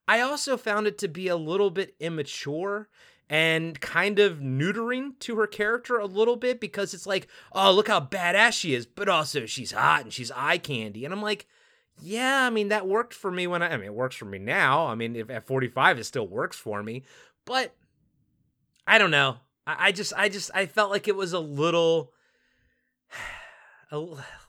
I also found it to be a little bit immature and kind of neutering to her character a little bit because it's like, oh, look how badass she is, but also she's hot and she's eye candy. And I'm like, yeah, I mean, that worked for me when I, I mean, it works for me now. I mean, if at 45, it still works for me, but I don't know. I, I just, I just, I felt like it was a little, *sighs* a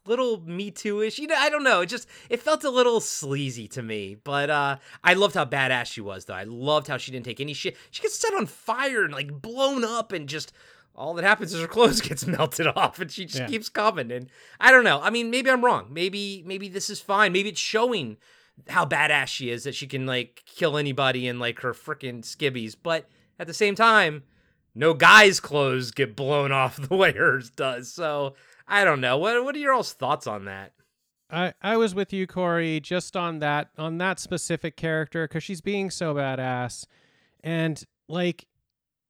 little Me Too ish. You know, I don't know. It just it felt a little sleazy to me. But uh I loved how badass she was, though. I loved how she didn't take any shit. She gets set on fire and like blown up, and just all that happens is her *laughs* clothes gets melted off, and she just yeah. keeps coming. And I don't know. I mean, maybe I'm wrong. Maybe maybe this is fine. Maybe it's showing how badass she is that she can like kill anybody in like her freaking skibbies. But at the same time, no guy's clothes get blown off *laughs* the way hers does. So I don't know. What what are your all's thoughts on that? I, I was with you, Corey, just on that on that specific character because she's being so badass, and like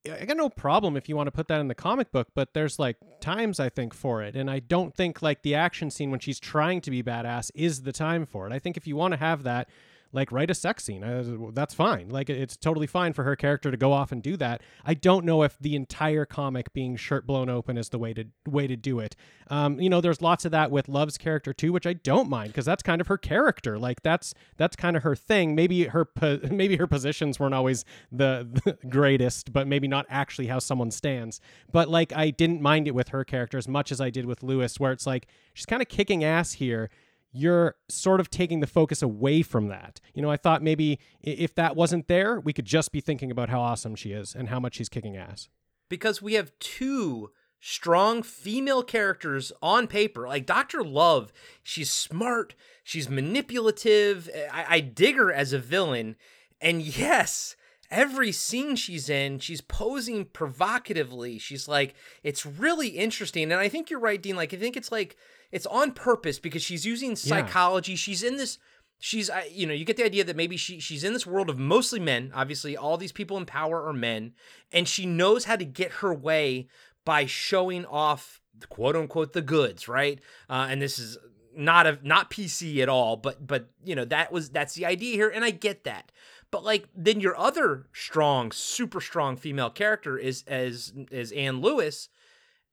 I got no problem if you want to put that in the comic book, but there's like times I think for it, and I don't think like the action scene when she's trying to be badass is the time for it. I think if you want to have that, like write a sex scene. Uh, that's fine. Like it's totally fine for her character to go off and do that. I don't know if the entire comic being shirt blown open is the way to way to do it. Um, you know, there's lots of that with Love's character too, which I don't mind because that's kind of her character. Like that's that's kind of her thing. Maybe her po- *laughs* maybe her positions weren't always the, the *laughs* greatest, but maybe not actually how someone stands. But like I didn't mind it with her character as much as I did with Lewis, where it's like she's kind of kicking ass here you're sort of taking the focus away from that. You know, I thought maybe if that wasn't there, we could just be thinking about how awesome she is and how much she's kicking ass. Because we have two strong female characters on paper. Like Dr. Love, she's smart, she's manipulative. I, I dig her as a villain. And yes, every scene she's in, she's posing provocatively. She's like, it's really interesting. And I think you're right, Dean. Like, I think it's like, it's on purpose because she's using psychology. Yeah. She's in this she's you know you get the idea that maybe she she's in this world of mostly men obviously all these people in power are men and she knows how to get her way by showing off quote unquote the goods right uh, and this is not a not pc at all but but you know that was that's the idea here and i get that but like then your other strong super strong female character is as is anne lewis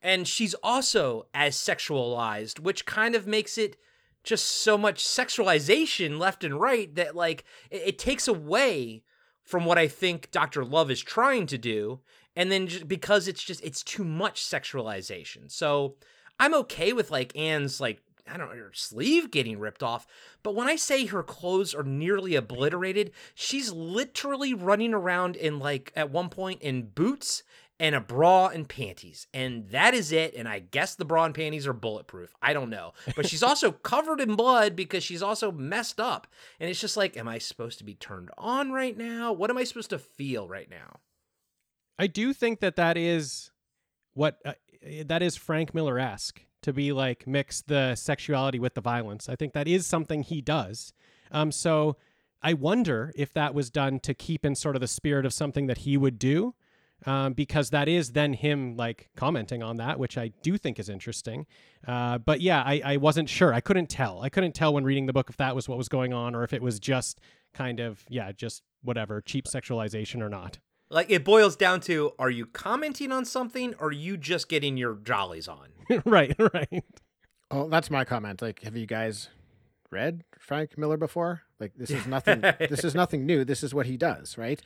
and she's also as sexualized, which kind of makes it just so much sexualization left and right that like it, it takes away from what I think Dr. Love is trying to do. And then just because it's just it's too much sexualization. So I'm okay with like Anne's like I don't know, her sleeve getting ripped off. But when I say her clothes are nearly obliterated, she's literally running around in like at one point in boots and a bra and panties. And that is it. And I guess the bra and panties are bulletproof. I don't know. But she's also *laughs* covered in blood because she's also messed up. And it's just like, am I supposed to be turned on right now? What am I supposed to feel right now? I do think that that is what uh, that is Frank Miller esque to be like mix the sexuality with the violence. I think that is something he does. Um, so I wonder if that was done to keep in sort of the spirit of something that he would do um, because that is then him like commenting on that, which I do think is interesting. Uh, but yeah, I, I wasn't sure. I couldn't tell. I couldn't tell when reading the book if that was what was going on or if it was just kind of, yeah, just whatever, cheap sexualization or not. Like it boils down to are you commenting on something or are you just getting your jollies on? *laughs* right, right. Oh, that's my comment. Like, have you guys read Frank Miller before? Like, this is *laughs* nothing. this is nothing new. This is what he does, right?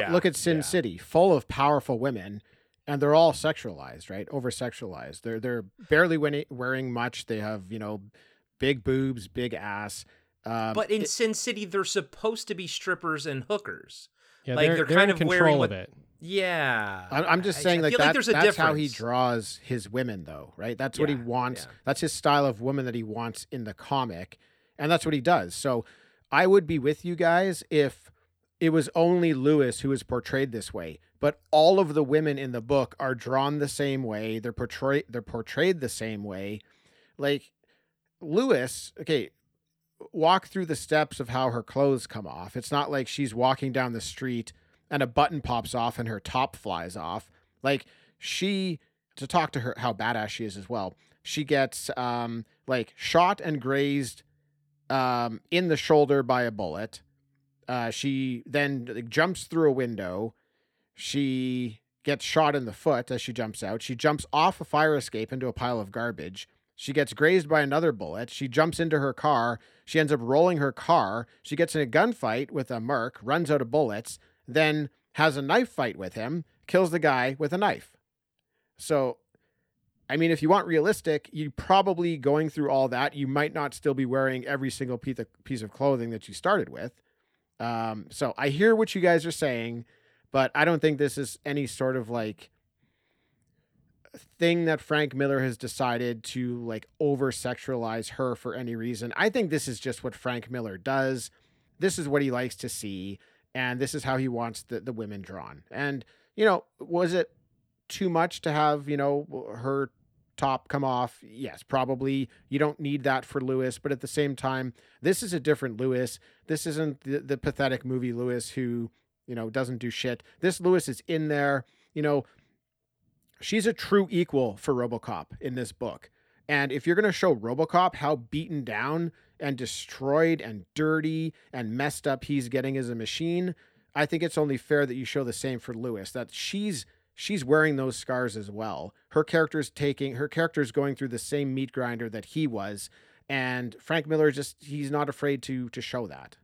Yeah, look at Sin yeah. City, full of powerful women, and they're all sexualized, right? Over sexualized. They're they're barely wearing much. They have you know big boobs, big ass. Um, but in it, Sin City, they're supposed to be strippers and hookers. Yeah, like they're, they're, they're kind of wearing what, of it. Yeah, I'm just saying I, like, that, like that's difference. how he draws his women, though, right? That's what yeah, he wants. Yeah. That's his style of woman that he wants in the comic, and that's what he does. So I would be with you guys if it was only Lewis who was portrayed this way, but all of the women in the book are drawn the same way. They're portrayed they're portrayed the same way. Like Lewis, okay, walk through the steps of how her clothes come off. It's not like she's walking down the street and a button pops off and her top flies off. Like she to talk to her how badass she is as well. She gets um like shot and grazed um in the shoulder by a bullet uh, she then jumps through a window. She gets shot in the foot as she jumps out. She jumps off a fire escape into a pile of garbage. She gets grazed by another bullet. She jumps into her car. She ends up rolling her car. She gets in a gunfight with a merc, runs out of bullets, then has a knife fight with him, kills the guy with a knife. So, I mean, if you want realistic, you probably going through all that, you might not still be wearing every single piece of clothing that you started with. Um, so I hear what you guys are saying, but I don't think this is any sort of like thing that Frank Miller has decided to like over sexualize her for any reason. I think this is just what Frank Miller does. This is what he likes to see, and this is how he wants the, the women drawn. And, you know, was it too much to have, you know, her top come off. Yes, probably you don't need that for Lewis, but at the same time, this is a different Lewis. This isn't the, the pathetic movie Lewis who, you know, doesn't do shit. This Lewis is in there you know, she's a true equal for RoboCop in this book. And if you're going to show RoboCop how beaten down and destroyed and dirty and messed up he's getting as a machine, I think it's only fair that you show the same for Lewis that she's she's wearing those scars as well. Her character's taking her character's going through the same meat grinder that he was and Frank Miller just he's not afraid to to show that.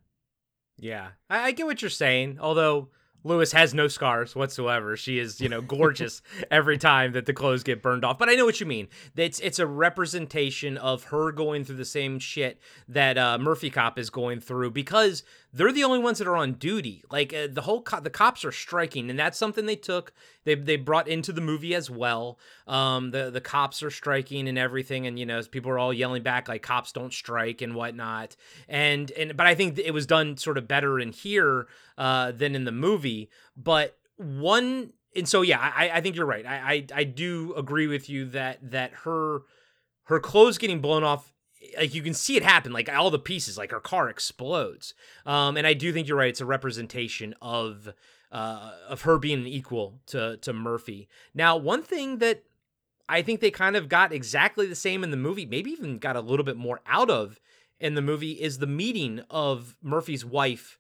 Yeah. I, I get what you're saying, although Lewis has no scars whatsoever. She is, you know, gorgeous *laughs* every time that the clothes get burned off. But I know what you mean. It's it's a representation of her going through the same shit that uh, Murphy Cop is going through because they're the only ones that are on duty. Like uh, the whole co- the cops are striking, and that's something they took they they brought into the movie as well. Um, the the cops are striking and everything, and you know people are all yelling back like cops don't strike and whatnot. And and but I think it was done sort of better in here uh, than in the movie. But one and so yeah, I I think you're right. I I, I do agree with you that that her her clothes getting blown off like you can see it happen like all the pieces like her car explodes um and i do think you're right it's a representation of uh of her being an equal to to murphy now one thing that i think they kind of got exactly the same in the movie maybe even got a little bit more out of in the movie is the meeting of murphy's wife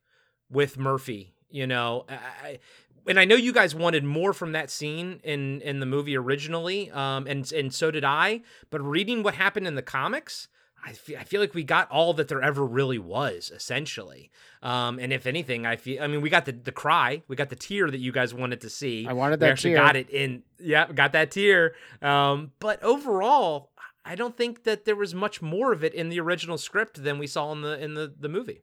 with murphy you know I, and I know you guys wanted more from that scene in in the movie originally, um, and and so did I. But reading what happened in the comics, I feel, I feel like we got all that there ever really was, essentially. Um, and if anything, I feel I mean we got the the cry, we got the tear that you guys wanted to see. I wanted we that actually tear. got it in. Yeah, got that tear. Um, but overall, I don't think that there was much more of it in the original script than we saw in the in the the movie.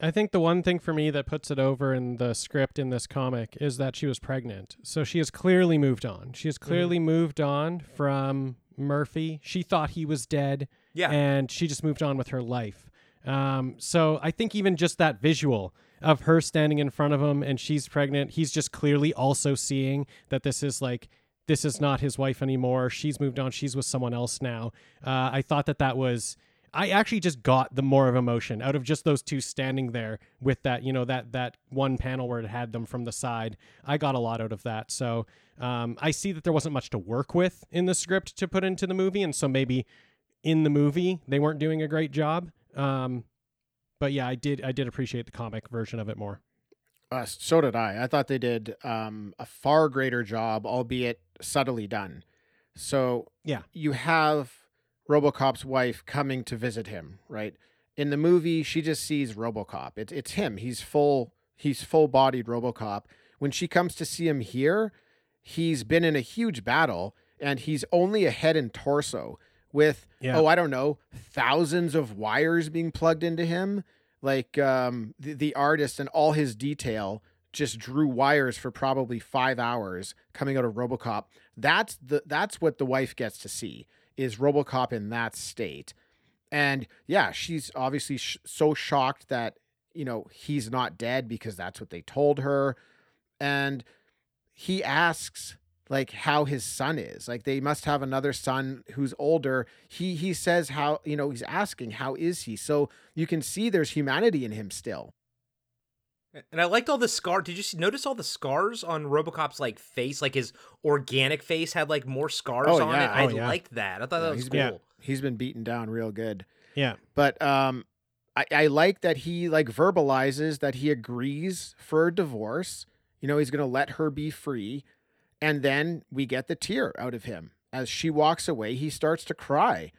I think the one thing for me that puts it over in the script in this comic is that she was pregnant. So she has clearly moved on. She has clearly moved on from Murphy. She thought he was dead. Yeah. And she just moved on with her life. Um, so I think even just that visual of her standing in front of him and she's pregnant, he's just clearly also seeing that this is like, this is not his wife anymore. She's moved on. She's with someone else now. Uh, I thought that that was I actually just got the more of emotion out of just those two standing there with that, you know, that that one panel where it had them from the side. I got a lot out of that. So um, I see that there wasn't much to work with in the script to put into the movie, and so maybe in the movie they weren't doing a great job. Um, but yeah, I did I did appreciate the comic version of it more. Uh, so did I. I thought they did um, a far greater job, albeit subtly done. So Yeah. you have RoboCop's wife coming to visit him, right? In the movie, she just sees RoboCop. It's it's him. He's full he's full-bodied RoboCop. When she comes to see him here, he's been in a huge battle and he's only a head and torso with Yeah. oh, I don't know, thousands of wires being plugged into him. Like um the, the artist and all his detail just drew wires for probably 5 hours coming out of RoboCop. That's the that's what the wife gets to see is RoboCop in that state. And yeah, she's obviously sh- so shocked that, you know, he's not dead because that's what they told her. And he asks like how his son is. Like they must have another son who's older. He he says how, you know, he's asking how is he? So you can see there's humanity in him still. And I liked all the scar. Did you see, notice all the scars on RoboCop's like face? Like his organic face had like more scars Oh, on yeah. it. I Oh, yeah. liked that. I thought Yeah, that was he's cool. been- He's been beaten down real good. Yeah. But um I, I like that he like verbalizes that he agrees for a divorce. You know, he's gonna let her be free. And then we get the tear out of him. As she walks away, he starts to cry.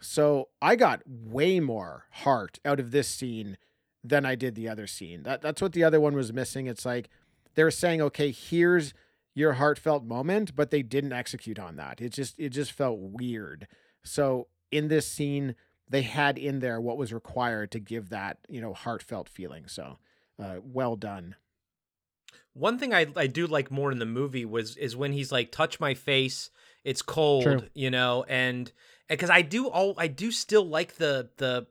So I got way more heart out of this scene than I did the other scene. That that's what the other one was missing. It's like they were saying, okay, here's your heartfelt moment, but they didn't execute on that. It just it just felt weird. So in this scene, they had in there what was required to give that you know heartfelt feeling. So uh, well done. One thing I I do like more in the movie was is when he's like, "Touch my face, it's cold," True. you know, and because I do all I do still like the the.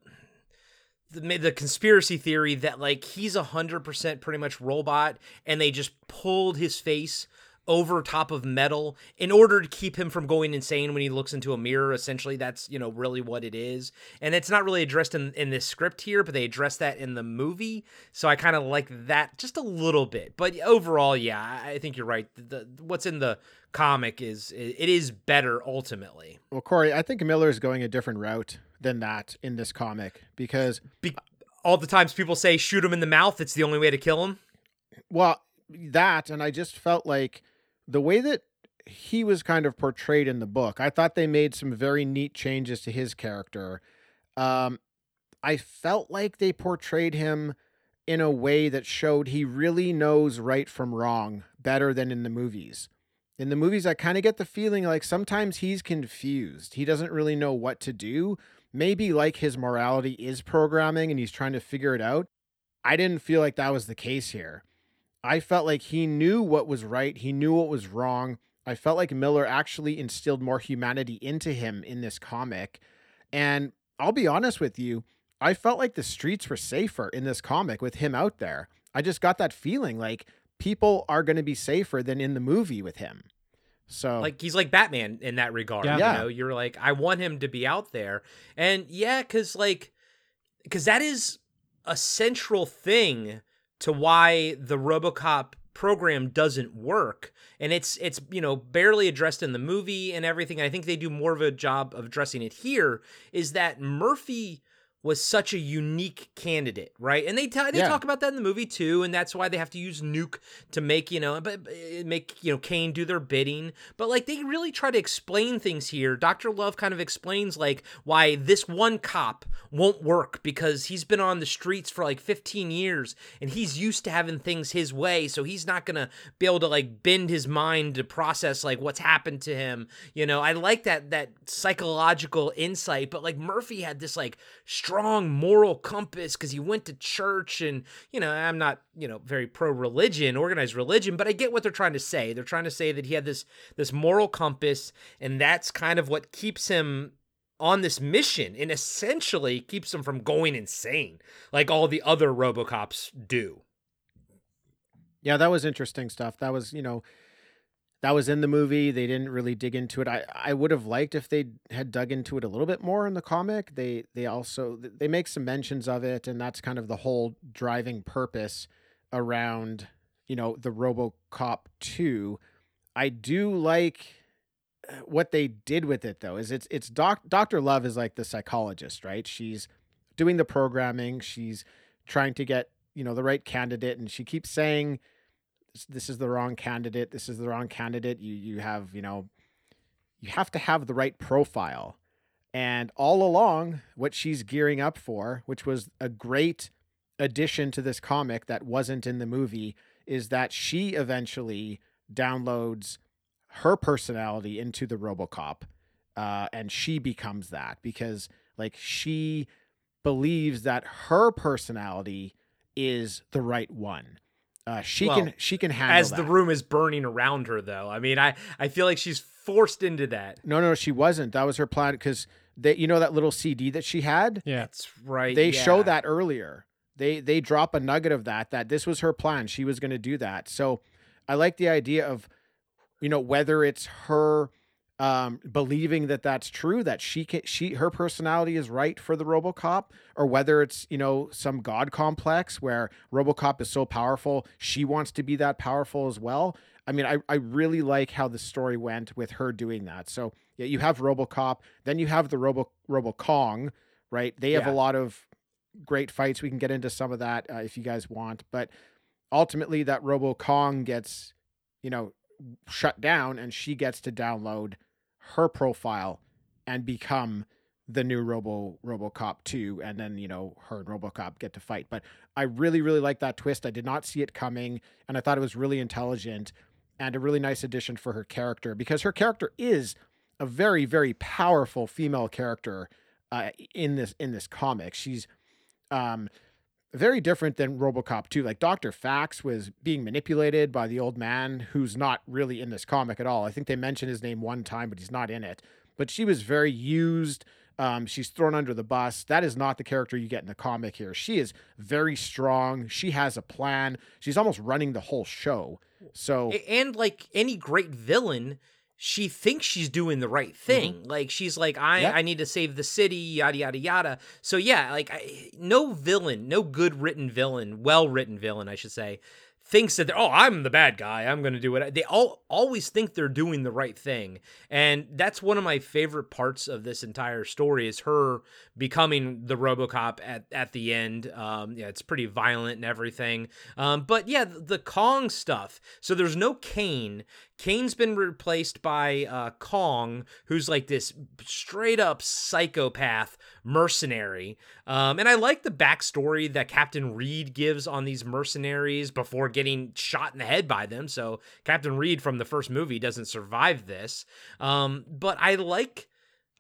The, the conspiracy theory that like he's a hundred percent pretty much robot and they just pulled his face over top of metal in order to keep him from going insane when he looks into a mirror. Essentially, that's you know really what it is, and it's not really addressed in in this script here, but they address that in the movie. So I kind of like that just a little bit, but overall, yeah, I think you're right. The, what's in the comic is it is better ultimately. Well, Corey, I think Miller is going a different route than that in this comic because Be- all the times people say shoot him in the mouth, it's the only way to kill him. Well, that, and I just felt like the way that he was kind of portrayed in the book, I thought they made some very neat changes to his character. Um, I felt like they portrayed him in a way that showed he really knows right from wrong better than in the movies. In the movies, I kind of get the feeling like sometimes he's confused. He doesn't really know what to do. Maybe like his morality is programming and he's trying to figure it out. I didn't feel like that was the case here. I felt like he knew what was right, he knew what was wrong. I felt like Miller actually instilled more humanity into him in this comic. And I'll be honest with you, I felt like the streets were safer in this comic with him out there. I just got that feeling like people are going to be safer than in the movie with him. So like he's like Batman in that regard. Yeah. You know, you're like, I want him to be out there. And yeah, cause like cause that is a central thing to why the Robocop program doesn't work. And it's it's, you know, barely addressed in the movie and everything. And I think they do more of a job of addressing it here, is that Murphy was such a unique candidate, right? And they t- they Yeah. talk about that in the movie too, and that's why they have to use Nuke to make you know, but but eh, make you know Cain do their bidding. But like they really try to explain things here. Doctor Love kind of explains like why this one cop won't work because he's been on the streets for like 15 years and he's used to having things his way, so he's not gonna be able to like bend his mind to process like what's happened to him. You know, I like that that psychological insight, but like Murphy had this like strong moral compass because he went to church and you know i'm not you know very pro religion organized religion but i get what they're trying to say they're trying to say that he had this this moral compass and that's kind of what keeps him on this mission and essentially keeps him from going insane like all the other robocops do Yeah, that was interesting stuff. That was, you know, that was in the movie. They didn't really dig into it. I I would have liked if they had dug into it a little bit more in the comic. They they also they make some mentions of it and that's kind of the whole driving purpose around, you know, the RoboCop 2. I do like uh, what they did with it though. Is it's it's doc, Dr. Love is like the psychologist, right? She's doing the programming, she's trying to get, you know, the right candidate and she keeps saying this- is the wrong candidate this is the wrong candidate you you have you know you have to have the right profile. And all along what she's gearing up for which was a great addition to this comic that wasn't in the movie is that she eventually downloads her personality into the robocop uh, and she becomes that because like she believes that her personality is the right one uh, she Well, can she can handle as the room is burning around her though i mean i i feel like she's forced into that No, no, she wasn't. That was her plan because they, you know, that little CD that she had. Yeah. that's right They show that earlier. They they drop a nugget of that that this was her plan. She was going to do that. So I like the idea of, you know, whether it's her um, believing that that's true, that she can, she her personality is right for the RoboCop, or whether it's you know some god complex where RoboCop is so powerful she wants to be that powerful as well. I mean, I, I really like how the story went with her doing that. So yeah, you have RoboCop, then you have the Robo Robo Kong, right? They have Yeah. a lot of great fights. We can get into some of that uh, if you guys want, but ultimately that Robo Kong gets, you know, shut down, and she gets to download her profile and become the new Robo RoboCop 2 and then you know her and RoboCop get to fight. But I really really like that twist. I did not see it coming and I thought it was really intelligent and a really nice addition for her character because her character is a very very powerful female character uh, in this in this comic. She's um very different than RoboCop 2 like Dr. Faxx was being manipulated by the old man who's not really in this comic at all I think they mention his name one time but he's not in it but she was very used Um, she's thrown under the bus. That is not the character you get in the comic here. She is very strong. She has a plan. She's almost running the whole show. So and like any great villain she thinks she's doing the right thing. Like she's like i Yep. i need to save the city yada yada yada. So yeah like I, no villain no good written villain well written villain i should say thinks that they're oh i'm the bad guy. I'm gonna do it they all always think they're doing the right thing. And that's one of my favorite parts of this entire story is her becoming the robocop at, at the end. Um yeah it's pretty violent and everything. Um but yeah the, the kong stuff. So there's no cain cain's been replaced by uh kong who's like this straight up psychopath mercenary. Um and i like the backstory that captain reed gives on these mercenaries before getting shot in the head by them. So captain reed from the first movie doesn't survive this. Um but i like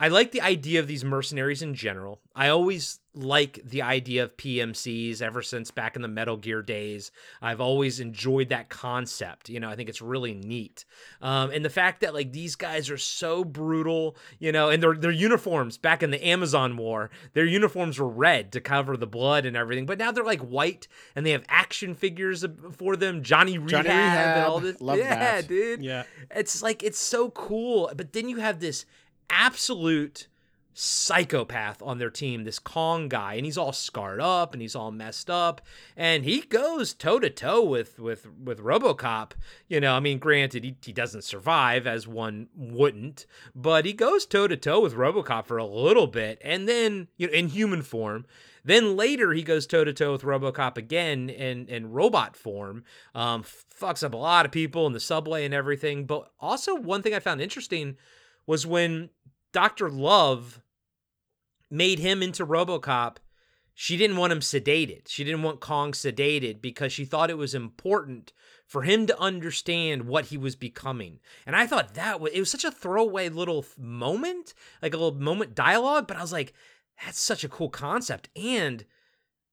I like the idea of these mercenaries in general. I always like the idea of PMCs ever since back in the Metal Gear days. I've always enjoyed that concept. You know, I think it's really neat. Um, and the fact that like these guys are so brutal, you know, and their their uniforms back in the Amazon War, their uniforms were red to cover the blood and everything, but now they're like white and they have action figures for them. Johnny Rehab, Johnny and all this. Love yeah, that. dude. Yeah. It's like it's so cool. But then you have this absolute psychopath on their team, this Kong guy, and he's all scarred up and he's all messed up, and he goes toe to toe with with with RoboCop. You know, I mean, granted, he, he doesn't survive as one wouldn't, but he goes toe to toe with RoboCop for a little bit, and then you know, in human form. Then later he goes toe to toe with RoboCop again in in robot form. Um, fucks up a lot of people in the subway and everything. But also one thing I found interesting was when Dr. Love made him into RoboCop, she didn't want him sedated. She didn't want Kong sedated because she thought it was important for him to understand what he was becoming. And I thought that was it was such a throwaway little moment, like a little moment dialogue, but I was like that's such a cool concept and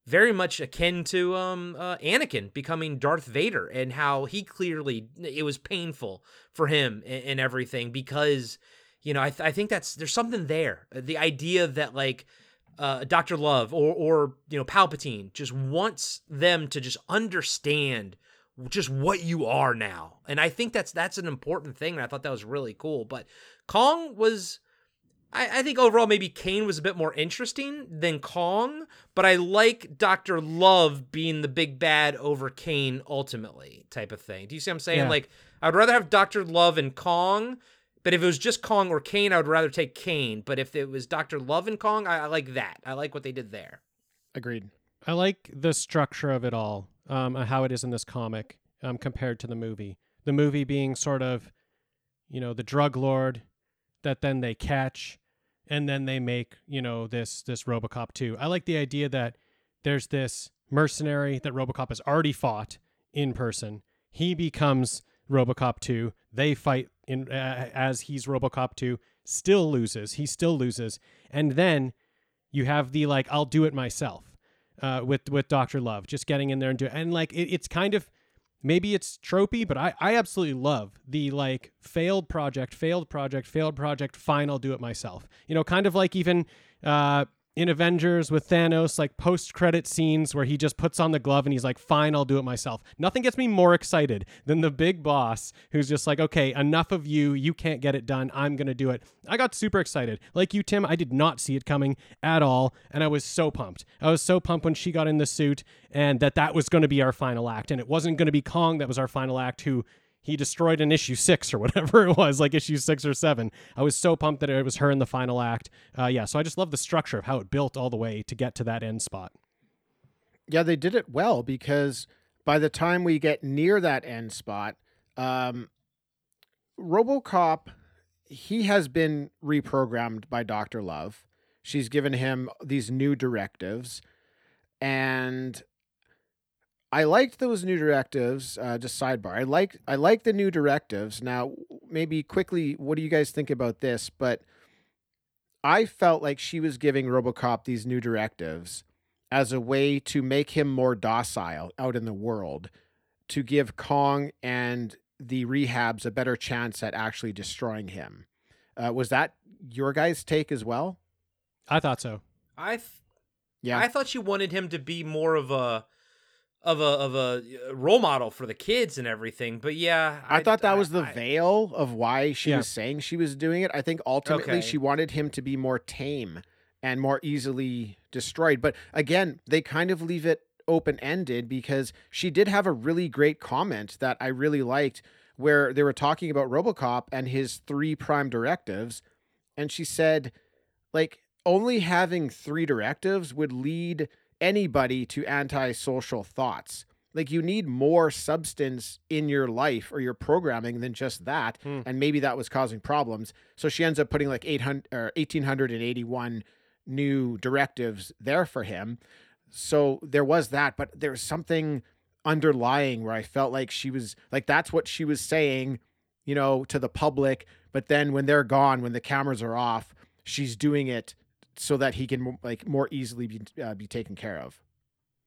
very much akin to um uh, Anakin becoming Darth Vader and how he clearly it was painful for him and, and everything because you know I, th- I think that's there's something there the idea that like uh, Dr. Love or or you know Palpatine just wants them to just understand just what you are now and I think that's that's an important thing and I thought that was really cool but Kong was I, I think overall maybe Cain was a bit more interesting than Kong, but I like Doctor Love being the big bad over Cain ultimately, type of thing. Do you see what I'm saying? Yeah. Like I'd rather have Doctor Love and Kong, but if it was just Kong or Cain, I would rather take Cain. But if it was Doctor Love and Kong, I, I like that. I like what they did there. agreed. I like the structure of it all, um, how it is in this comic um, compared to the movie. The movie being sort of, you know, the drug lord that then they catch, and then they make, you know, this this RoboCop 2. I like the idea that there's this mercenary that RoboCop has already fought in person. He becomes RoboCop 2. They fight in uh, as he's RoboCop 2. Still loses. He still loses, and then you have the like I'll do it myself uh, with with Doctor Love, just getting in there and do. And like it, it's kind of maybe it's tropey, but I I absolutely love the like failed project, failed project, failed project. Fine, I'll do it myself. You know, kind of like even uh, in Avengers with Thanos, like post credit scenes where he just puts on the glove and he's like, "Fine, I'll do it myself." Nothing gets me more excited than the big boss who's just like, "Okay, enough of you. You can't get it done. I'm gonna do it." I got super excited. Like you, Tim, I did not see it coming at all, and I was so pumped. I was so pumped when she got in the suit and that that was going to be our final act, and it wasn't going to be Kong that was our final act. Who he destroyed an issue six or whatever *laughs* it was, like issue six or seven. I was so pumped that it was her in the final act. Uh, yeah, so I just love the structure of how it built all the way to get to that end spot. Yeah, they did it well because by the time we get near that end spot, um, RoboCop, he has been reprogrammed by Dr. Love. She's given him these new directives. And I liked those new directives. Uh, just sidebar. I like I like the new directives. Now, maybe quickly, what do you guys think about this? But I felt like she was giving RoboCop these new directives as a way to make him more docile out in the world, to give Kong and the rehabs a better chance at actually destroying him. Uh, was that your guys' take as well? I thought so. I th- Yeah. I thought she wanted him to be more of a of a of a uh, role model for the kids and everything. But yeah, I, thought that was the I- veil of why she Yeah. was saying she was doing it. I think ultimately Okay. she wanted him to be more tame and more easily destroyed. But again, they kind of leave it open ended because she did have a really great comment that I really liked where they were talking about Robocop and his three prime directives. And she said, like, only having three directives would lead anybody to antisocial thoughts. Like you need more substance in your life or your programming than just that, Hmm. and maybe that was causing problems. So she ends up putting like 800 or 1881 new directives there for him. So there was that, but there was something underlying where I felt like she was like that's what she was saying, you know, to the public, but then when they're gone, when the cameras are off, she's doing it so that he can like more easily be uh, be taken care of.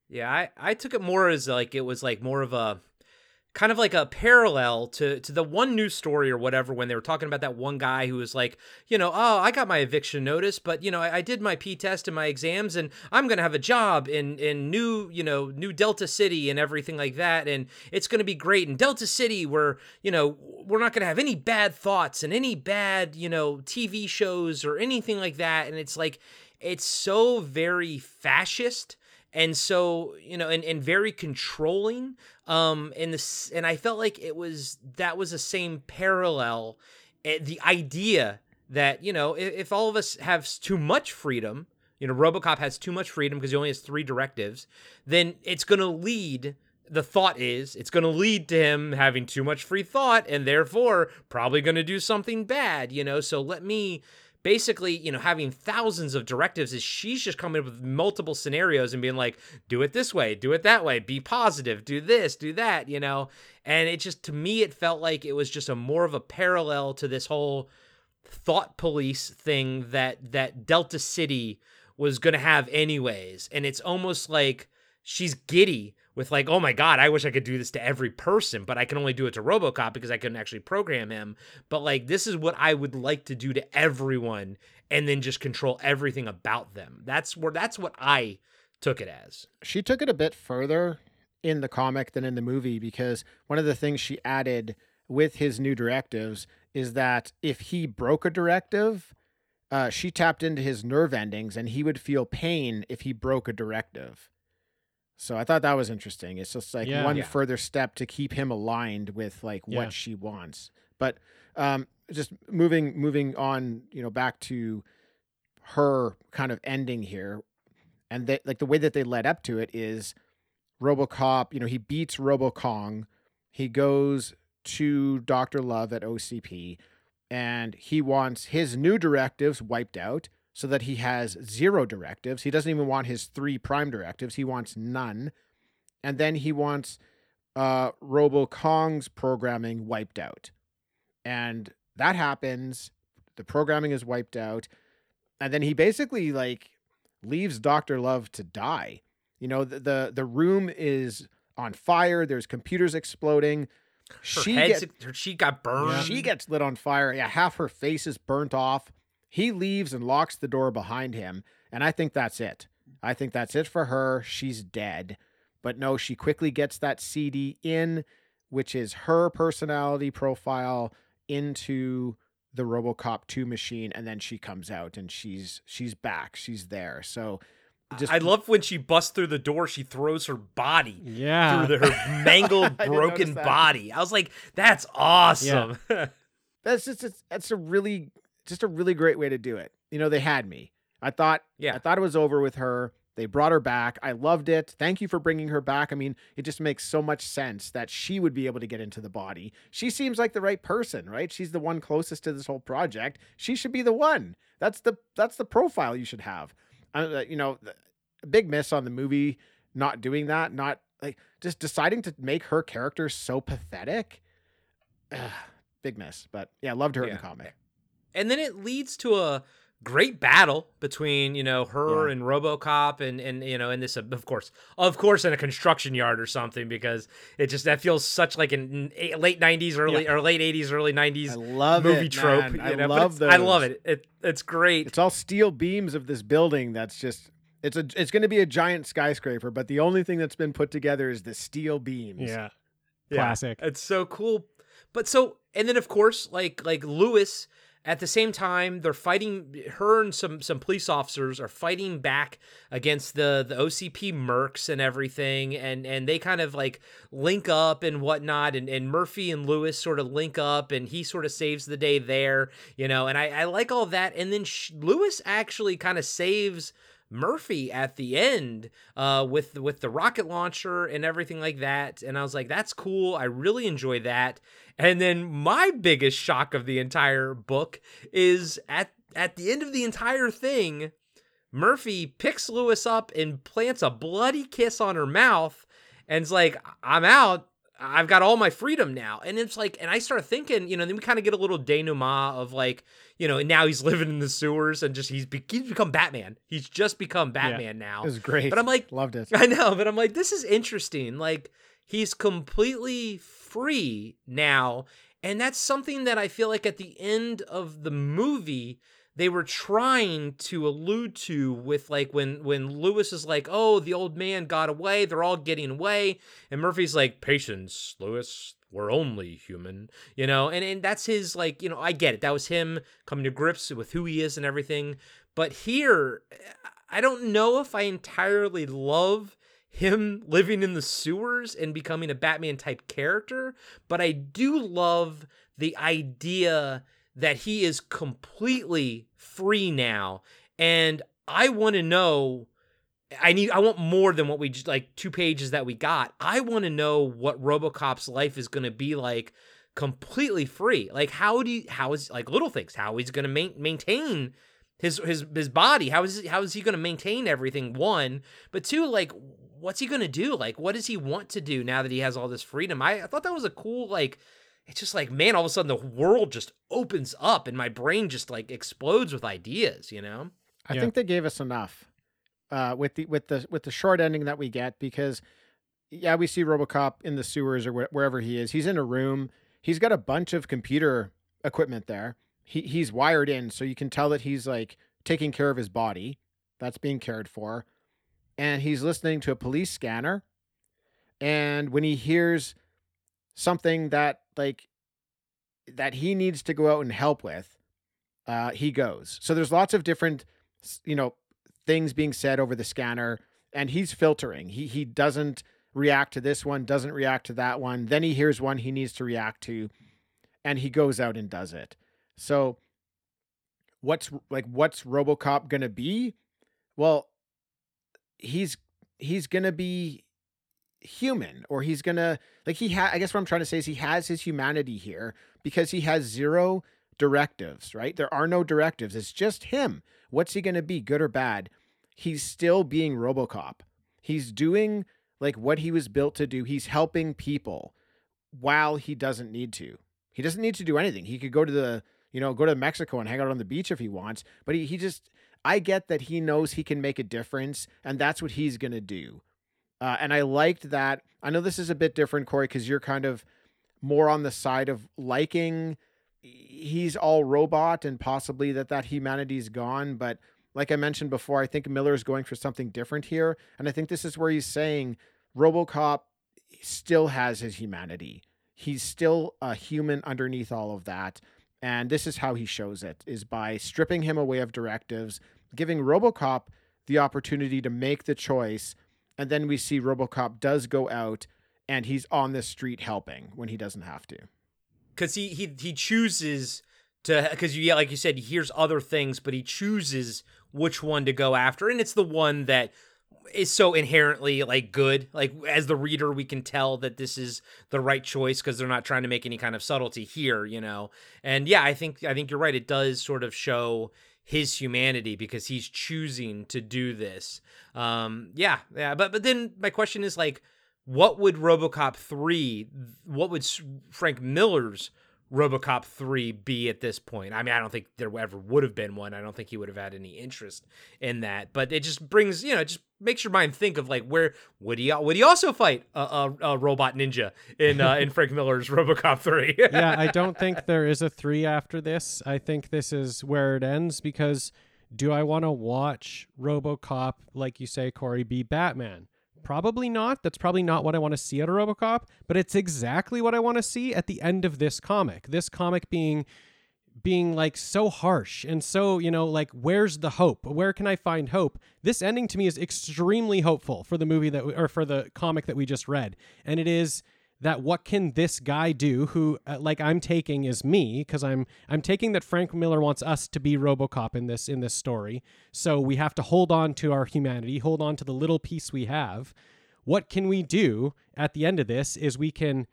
Yeah, I, I took it more as like it was like more of a kind of like a parallel to to the one news story or whatever when they were talking about that one guy who was like, you know, oh, I got my eviction notice, but you know, I, I did my P test and my exams, and I'm gonna have a job in in new you know new Delta City and everything like that, and it's gonna be great. In Delta City where you know we're not gonna have any bad thoughts and any bad you know TV shows or anything like that, and it's like it's so very fascist and so you know and, and very controlling um and this and i felt like it was that was the same parallel eh, the idea that you know if, if all of us have too much freedom you know robocop has too much freedom because he only has three directives then it's going to lead the thought is it's going to lead to him having too much free thought and therefore probably going to do something bad you know? So let me basically, you know, having thousands of directives is she's just coming up with multiple scenarios and being like, do it this way, do it that way, be positive, do this, do that, you know. And it just to me it felt like it was just a more of a parallel to this whole thought police thing that that Delta City was going to have anyways. And it's almost like she's giddy with like, oh my god, I wish I could do this to every person, but I can only do it to RoboCop because I couldn't actually program him. But like, this is what I would like to do to everyone, and then just control everything about them. That's where that's what I took it as. she took it a bit further in the comic than in the movie because one of the things she added with his new directives is that if he broke a directive, uh, she tapped into his nerve endings and he would feel pain if he broke a directive. So I thought that was interesting. It's just like Yeah. one Yeah. further step to keep him aligned with like what Yeah. she wants. But um, just moving moving on, you know, back to her kind of ending here and they, like the way that they led up to it is RoboCop, you know, he beats RoboKong, he goes to Dr. Love at OCP and he wants his new directives wiped out so that he has zero directives. He doesn't even want his three prime directives, he wants none. And then he wants uh Robo Kong's programming wiped out. And that happens, the programming is wiped out, and then he basically like leaves Dr. Love to die. You know, the the, the room is on fire, there's computers exploding. Her She head, get- her cheek got burned. she gets lit on fire. Yeah, half her face is burnt off. He leaves and locks the door behind him. And I think that's it. I think that's it for her. She's dead. But no, she quickly gets that CD in, which is her personality profile into the RoboCop 2 machine and then she comes out and she's she's back. She's there. So just I love when she busts through the door. She throws her body Yeah. through the, her *laughs* mangled, *laughs* broken notice body. I was like, "That's awesome." *laughs* that's just it's, that's a really just a really great way to do it. You know, they had me. I thought Yeah. I thought it was over with her. They brought her back. I loved it. Thank you for bringing her back. I mean, it just makes so much sense that she would be able to get into the body. She seems like the right person, right? She's the one closest to this whole project. She should be the one. That's the that's the profile you should have. Uh, you know, a big miss on the movie not doing that, not like just deciding to make her character so pathetic. Ugh, big miss, but yeah, loved her in the comic. And then it leads to a great battle between you know her Yeah. and RoboCop and and you know in this of course of course in a construction yard or something because it just that feels such like an a- late 90s early or late 80s early 90s I love movie it, trope man. you I know but love it's- I love those. it it it's great It's all steel beams of this building that's just it's a it's going to be a giant skyscraper, but the only thing that's been put together is the steel beams. Yeah. Yeah. Classic. It's so cool. But so and then of course like like Lewis at the same time they're fighting her and some some police officers are fighting back against the the OCP mercs and everything and and they kind of like link up and whatnot and, and Murphy and Lewis sort of link up and he sort of saves the day there you know and I, I like all that and then sh- Lewis actually kind of saves Murphy at the end uh, with with the rocket launcher and everything like that, and I was like, "That's cool. I really enjoy that." And then my biggest shock of the entire book is at at the end of the entire thing, Murphy picks Lewis up and plants a bloody kiss on her mouth, and's like, "I'm out." I've got all my freedom now. And it's like, and I start thinking, you know, then we kind of get a little denouement of like, you know, and now he's *laughs* living in the sewers and just he's, be- he's become Batman. He's just become Batman now. It was great. But I'm like, loved it. *laughs* I know, but I'm like, this is interesting. Like, he's completely free now. And that's something that I feel like at the end of the movie, they were trying to allude to with like when when Lewis is like, "Oh, the old man got away. They're all getting away," and Murphy's like, "Patience, Lewis. We're only human," you know. And and that's his like, you know, I get it. That was him coming to grips with who he is and everything. But here, I don't know if I entirely love him living in the sewers and becoming a Batman type character, but I do love the idea that he is completely free now and I want to know I need I want more than what we just like two pages that we got. I want to know what RoboCop's life is going to be like completely free. Like how do you how is like little things, how he's going to main, maintain his his his body. How is how is he going to maintain everything? One, but two, like what's he going to do? Like what does he want to do now that he has all this freedom? I, I thought that was a cool like it's just like man, all of a sudden the world just opens up and my brain just like explodes with ideas, you know? I Yeah. think they gave us enough uh, with the with the with the short ending that we get because yeah, we see RoboCop in the sewers or wh- wherever he is. He's in a room. He's got a bunch of computer equipment there. He he's wired in, so you can tell that he's like taking care of his body. That's being cared for, and he's listening to a police scanner. And when he hears something that like that he needs to go out and help with, uh, he goes. So there's lots of different, you know, things being said over the scanner, and he's filtering. He he doesn't react to this one, doesn't react to that one. Then he hears one he needs to react to, and he goes out and does it. So what's like what's RoboCop gonna be? Well, he's he's gonna be human or he's gonna like he ha- i guess what i'm trying to say is he has his humanity here because he has zero directives right? There are no directives. It's just him. What's he gonna be good or bad? He's still being robocop. He's doing like what he was built to do. He's helping people while he doesn't need to. He doesn't need to do anything. He could go to the you know go to mexico and hang out on the beach if he wants but he, he just i get that he knows he can make a difference and that's what he's gonna do uh, and I liked that. I know this is a bit different, Corey, because you're kind of more on the side of liking he's all robot and possibly that that humanity's gone. But like I mentioned before, I think Miller is going for something different here, and I think this is where he's saying RoboCop still has his humanity. He's still a human underneath all of that. And this is how he shows it is by stripping him away of directives, giving RoboCop the opportunity to make the choice and then we see RoboCop does go out and he's on the street helping when he doesn't have to. because he he he chooses to you yeah like you said he hears other things but he chooses which one to go after. And it's the one that is so inherently like good. Like as the reader we can tell that this is the right choice because they're not trying to make any kind of subtlety here you know? And yeah i think i think you're right. It does sort of show his humanity because he's choosing to do this. Um yeah yeah but but then my question is like what would RoboCop 3 what would Frank Miller's RoboCop 3 be at this point? I mean, I don't think there ever would have been one. I don't think he would have had any interest in that. But it just brings, you know, it just makes your mind think of like where would he would he also fight a, a, a robot ninja in uh, in *laughs* Frank Miller's RoboCop 3? *laughs* yeah, I don't think there is a 3 after this. I think this is where it ends because do I want to watch RoboCop like you say Corey be Batman? Probably not. That's probably not what I want to see at a Robocop, but it's exactly what I want to see at the end of this comic. This comic being being like so harsh and so, you know, like where's the hope? Where can I find hope? This ending to me is extremely hopeful for the movie that we, or for the comic that we just read. And it is that what can this guy do who uh, like I'm taking is me because I'm I'm taking that Frank Miller wants us to be RoboCop in this in this story. So we have to hold on to our humanity, hold on to the little piece we have. What can we do at the end of this is we can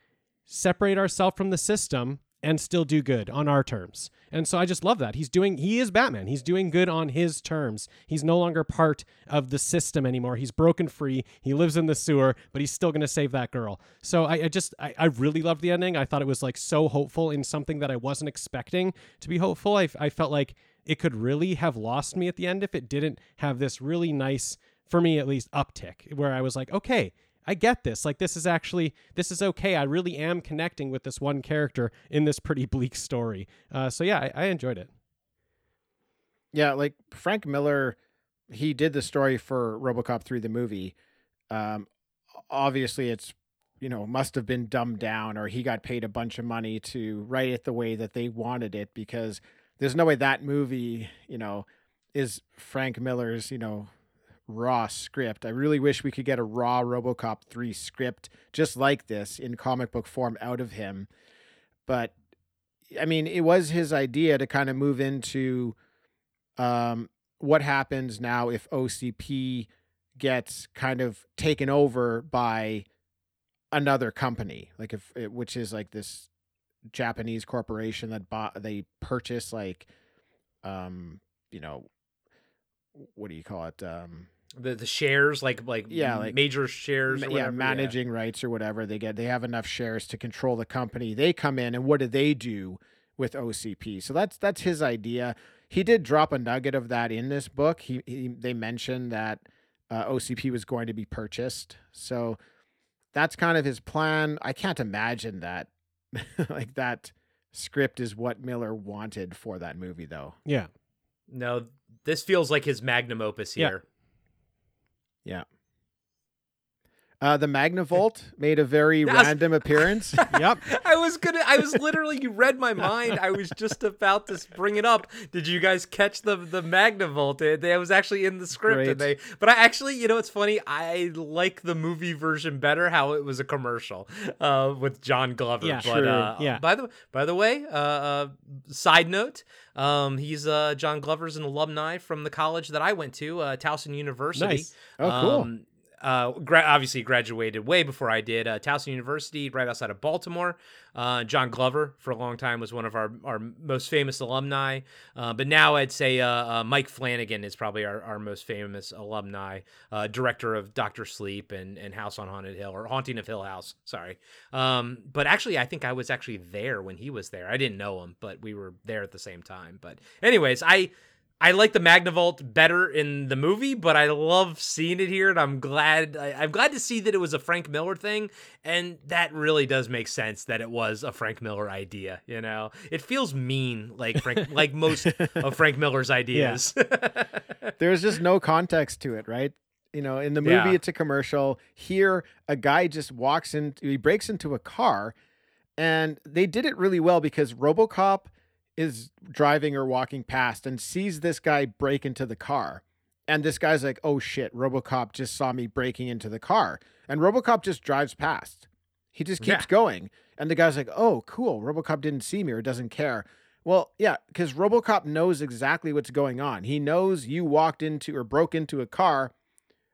separate ourselves from the system and still do good on our terms. And so I just love that. He's doing he is Batman. He's doing good on his terms. He's no longer part of the system anymore. He's broken free. He lives in the sewer, but he's still gonna save that girl. So I, I just I, I really loved the ending. I thought it was like so hopeful in something that I wasn't expecting to be hopeful. I, I felt like it could really have lost me at the end if it didn't have this really nice, for me at least, uptick where I was like, okay, I get this. Like this is actually this is okay. I really am connecting with this one character in this pretty bleak story. Uh, so yeah, I, I enjoyed it. Yeah, like Frank Miller, he did the story for RoboCop 3 the movie. Um obviously it's you know, must have been dumbed down or he got paid a bunch of money to write it the way that they wanted it because there's no way that movie, you know, is Frank Miller's, you know, raw script. I really wish we could get a raw RoboCop 3 script just like this in comic book form out of him. But I mean, it was his idea to kind of move into um, what happens now if OCP gets kind of taken over by another company, like if it, which is like this Japanese corporation that bought they purchase like um you know what do you call it um the the shares like like Yeah, like- major shares ma- or yeah, whatever, managing rights or whatever they get they have enough shares to control the company. They come in and what do they do with ocp so that's that's his idea. He did drop a nugget of that in this book. He, he they mentioned that uh, ocp was going to be purchased. So that's kind of his plan. I can't imagine that *laughs* like that script is what miller wanted for that movie though. Yeah. no this feels like his magnum opus Yeah. Here uh, the magnavolt made a very *laughs* random appearance *laughs* Yep. I was gonna. I was literally. You read my mind. I was just about to bring it up. Did you guys catch the the Magnavolt? It, it was actually in the script, and they. But I actually, you know, it's funny. I like the movie version better. How it was a commercial uh, with John Glover. Yeah. but, True. Uh, Yeah. By the by the way, uh, uh, side note. Um, he's uh, John Glover's an alumni from the college that I went to, uh, Towson University. Nice. Oh, cool. Um, uh, gra- obviously graduated way before I did. Uh, Towson University, right outside of Baltimore. Uh, John Glover for a long time was one of our, our most famous alumni. Uh, but now I'd say uh, uh, Mike Flanagan is probably our, our most famous alumni, director of Doctor Sleep and, and House on Haunted Hill or Haunting of Hill House. Sorry. Um, but actually, I think I was actually there when he was there. I didn't know him, but we were there at the same time. But anyways, I. I like the Magnavolt better in the movie, but I love seeing it here, and I'm glad. I, I'm glad to see that it was a Frank Miller thing, and that really does make sense that it was a Frank Miller idea. You know, it feels mean, like Frank, *laughs* like most of Frank Miller's ideas. *laughs* there's just no context to it, right? You know, in the movie, Yeah. it's a commercial. Here, a guy just walks in, he breaks into a car, and they did it really well because Robocop is driving or walking past and sees this guy break into the car. And this guy's like, oh shit, Robocop just saw me breaking into the car. And Robocop just drives past. He just keeps Yeah. going. And the guy's like, oh, cool. Robocop didn't see me or doesn't care. Well, yeah, because Robocop knows exactly what's going on. He knows you walked into or broke into a car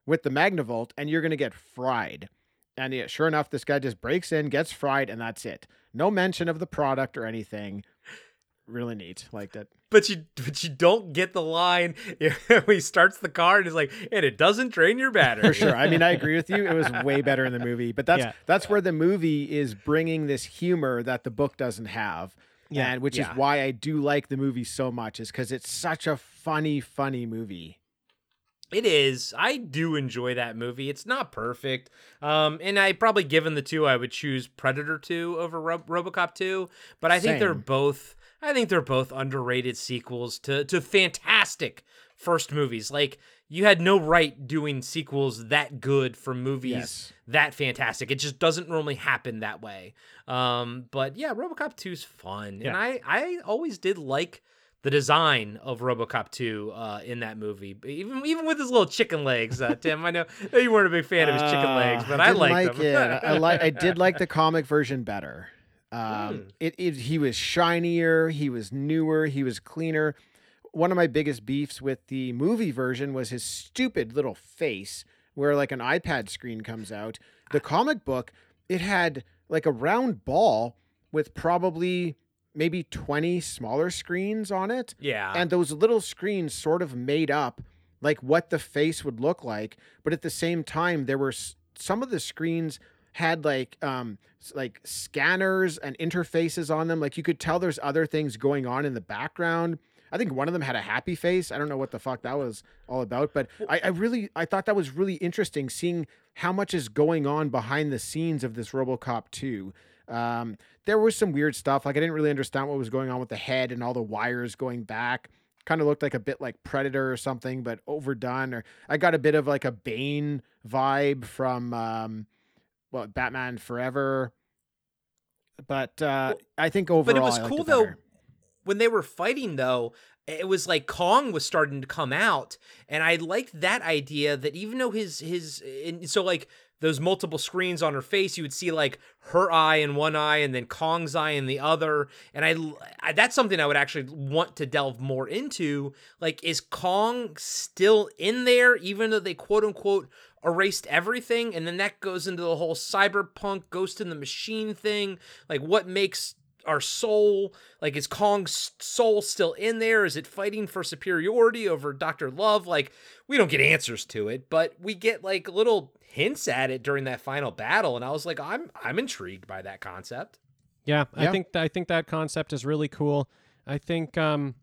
with the Magnavolt and you're going to get fried. And yeah, sure enough, this guy just breaks in, gets fried, and that's it. No mention of the product or anything. Really neat. Liked it. but you, but you don't get the line *laughs* when he starts the car and he's like, and it doesn't drain your battery. For sure. I mean, I agree with you. It was way better in the movie, but that's Yeah. that's where the movie is bringing this humor that the book doesn't have. Yeah, and which yeah. is why I do like the movie so much, is because it's such a funny, funny movie. It is. I do enjoy that movie. It's not perfect. Um, and I probably given the two, I would choose Predator 2 over Ro- RoboCop 2, but I think they're both I think they're both underrated sequels to to fantastic first movies. Like you had no right doing sequels that good for movies Yes. that fantastic. It just doesn't normally happen that way. Um, but yeah, RoboCop 2 is fun. And I I always did like the design of RoboCop 2 uh, in that movie, even even with his little chicken legs. Uh, Tim, I know you weren't a big fan of his chicken legs, Uh, but I, didn't liked like them. it. I, I like. I did like the *laughs* comic version better. Um, Mm. it, it he was shinier. He was newer. He was cleaner. One of my biggest beefs with the movie version was his stupid little face, where like an iPad screen comes out. The comic book, it had like a round ball with probably maybe 20 smaller screens on it yeah. and those little screens sort of made up like what the face would look like but at the same time there were s- some of the screens had like um like scanners and interfaces on them like you could tell there's other things going on in the background i think one of them had a happy face i don't know what the fuck that was all about but i, I really i thought that was really interesting seeing how much is going on behind the scenes of this robocop 2 um, there was some weird stuff. Like I didn't really understand what was going on with the head and all the wires going back. Kind of looked like a bit like Predator or something, but overdone. Or I got a bit of like a Bane vibe from um, well, Batman Forever. But uh, Well, I think overall, but it was cool though better. when they were fighting though it was like kong was starting to come out and i liked that idea that even though his his and so like those multiple screens on her face you would see like her eye in one eye and then kong's eye in the other and I, I that's something i would actually want to delve more into like is kong still in there even though they quote unquote erased everything and then that goes into the whole cyberpunk ghost in the machine thing like what makes our soul like is kong's soul still in there? Is it fighting for superiority over dr love? Like we don't get answers to it but we get like little hints at it during that final battle and i was like i'm i'm intrigued by that concept. Yeah, I think th- I think that concept is really cool. I think um,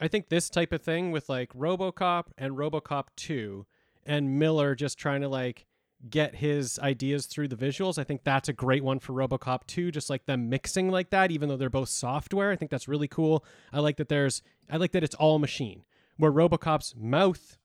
I think this type of thing with like RoboCop and RoboCop Two, and Miller just trying to like get his ideas through the visuals. I think that's a great one for RoboCop 2 just like them mixing like that even though they're both software. I think that's really cool. I like that there's I like that it's all machine. Where RoboCop's mouth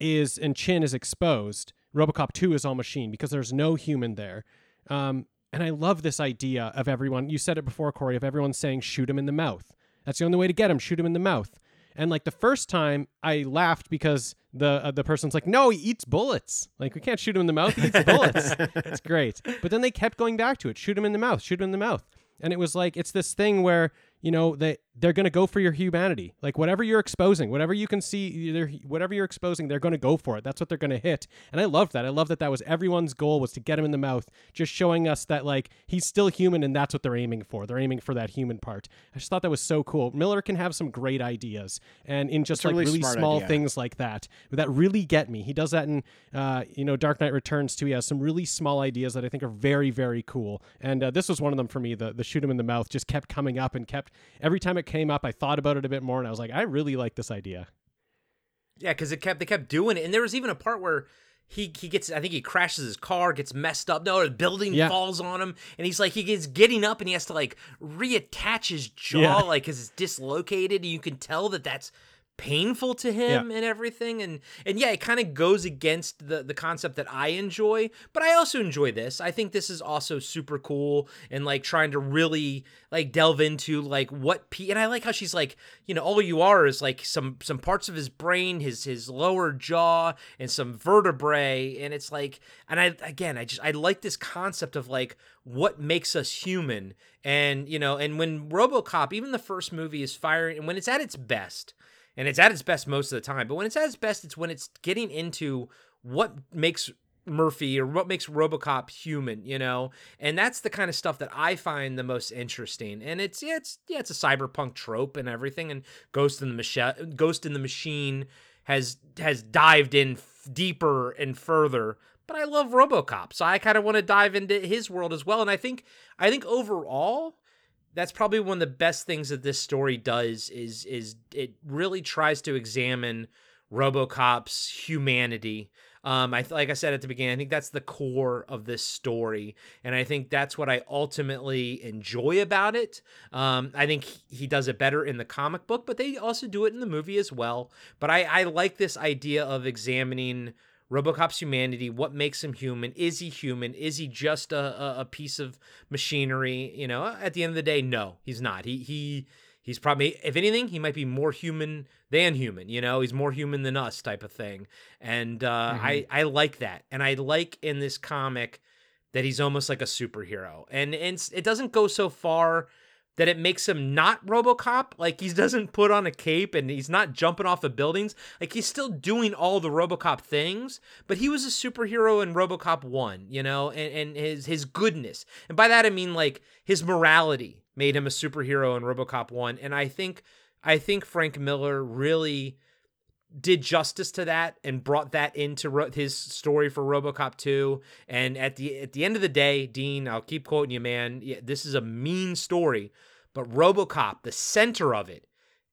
is and chin is exposed, RoboCop 2 is all machine because there's no human there. Um, and I love this idea of everyone. You said it before, Corey, of everyone saying shoot him in the mouth. That's the only way to get him. Shoot him in the mouth. And like the first time, I laughed because the uh, the person's like, "No, he eats bullets. Like we can't shoot him in the mouth. He eats bullets." *laughs* it's great. But then they kept going back to it. Shoot him in the mouth. Shoot him in the mouth. And it was like it's this thing where you know they they're going to go for your humanity. Like whatever you're exposing, whatever you can see, whatever you're exposing, they're going to go for it. That's what they're going to hit. And I love that. I love that that was everyone's goal was to get him in the mouth, just showing us that like he's still human and that's what they're aiming for. They're aiming for that human part. I just thought that was so cool. Miller can have some great ideas and in just It's like really really, small idea. things like that that really get me. He does that in uh, you know Dark Knight Returns too. He has some really small ideas that I think are very very cool. And uh, this was one of them for me. The the shoot him in the mouth just kept coming up and kept every time it came up. I thought about it a bit more and I was like, I really like this idea. Yeah, because it kept they kept doing it, and there was even a part where he he gets I think he crashes his car, gets messed up. No, the building Yeah. falls on him, and he's like he gets getting up, and he has to like reattach his jaw, Yeah. like because it's dislocated, and you can tell that that's painful to him and everything and and yeah it kind of goes against the the concept that i enjoy but i also enjoy this. I think this is also super cool and like trying to really like delve into like what p and i like how she's like you know all you are is like some some parts of his brain his his lower jaw and some vertebrae and it's like and i again i just i like this concept of like what makes us human. And you know and when robocop even the first movie is firing and when it's at its best and it's at its best most of the time. But when it's at its best, it's when it's getting into what makes Murphy or what makes RoboCop human, you know, and that's the kind of stuff that I find the most interesting. And it's yeah, it's yeah, it's a cyberpunk trope and everything. And Ghost in the Machine, Ghost in the Machine has has dived in f- deeper and further. But I love RoboCop, so I kind of want to dive into his world as well. And I think I think overall, that's probably one of the best things that this story does is is it really tries to examine RoboCop's humanity. Um, I like I said at the beginning, I think that's the core of this story, and I think that's what I ultimately enjoy about it. Um, I think he does it better in the comic book, but they also do it in the movie as well. But I, I like this idea of examining RoboCop's humanity. What makes him human? Is he human? Is he just a, a piece of machinery? You know, at the end of the day, no, he's not. He he he's probably, if anything, he might be more human than human. You know, he's more human than us, type of thing. And uh, mm-hmm. I I like that, and I like in this comic that he's almost like a superhero, and and it doesn't go so far that it makes him not RoboCop. Like he doesn't put on a cape and he's not jumping off of buildings. Like he's still doing all the RoboCop things, but he was a superhero in RoboCop 1, you know, and, and his his goodness. And by that I mean like his morality made him a superhero in RoboCop 1 and I think I think Frank Miller really did justice to that and brought that into ro- his story for RoboCop 2 and at the at the end of the day Dean I'll keep quoting you man this is a mean story but RoboCop the center of it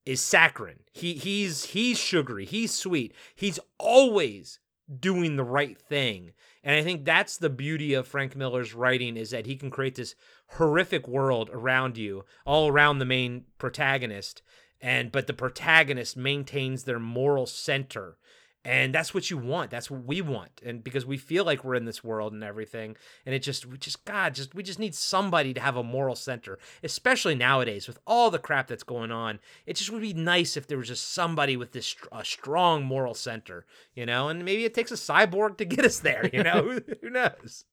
is saccharine. He he's he's sugary. He's sweet. He's always doing the right thing. And I think that's the beauty of Frank Miller's writing is that he can create this horrific world around you all around the main protagonist. And but the protagonist maintains their moral center and that's what you want. That's what we want. And because we feel like we're in this world and everything and it just we just god just we just need somebody to have a moral center especially nowadays with all the crap that's going on. It just would be nice if there was just somebody with this a strong moral center you know? And maybe it takes a cyborg to get us there you know? *laughs* Who knows?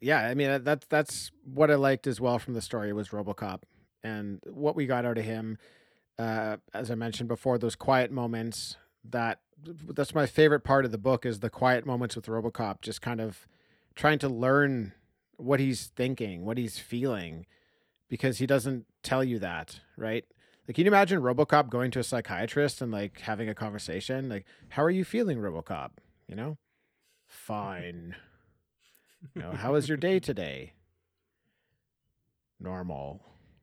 Yeah i mean uh, that's that's what i liked as well from the story was robocop and what we got out of him, uh, as I mentioned before, those quiet moments. That that's my favorite part of the book is the quiet moments with RoboCop, just kind of trying to learn what he's thinking, what he's feeling, because he doesn't tell you that, right? Like, can you imagine RoboCop going to a psychiatrist and like having a conversation? Like, how are you feeling, RoboCop? You know, fine. you know, how was your day *laughs* today? Normal.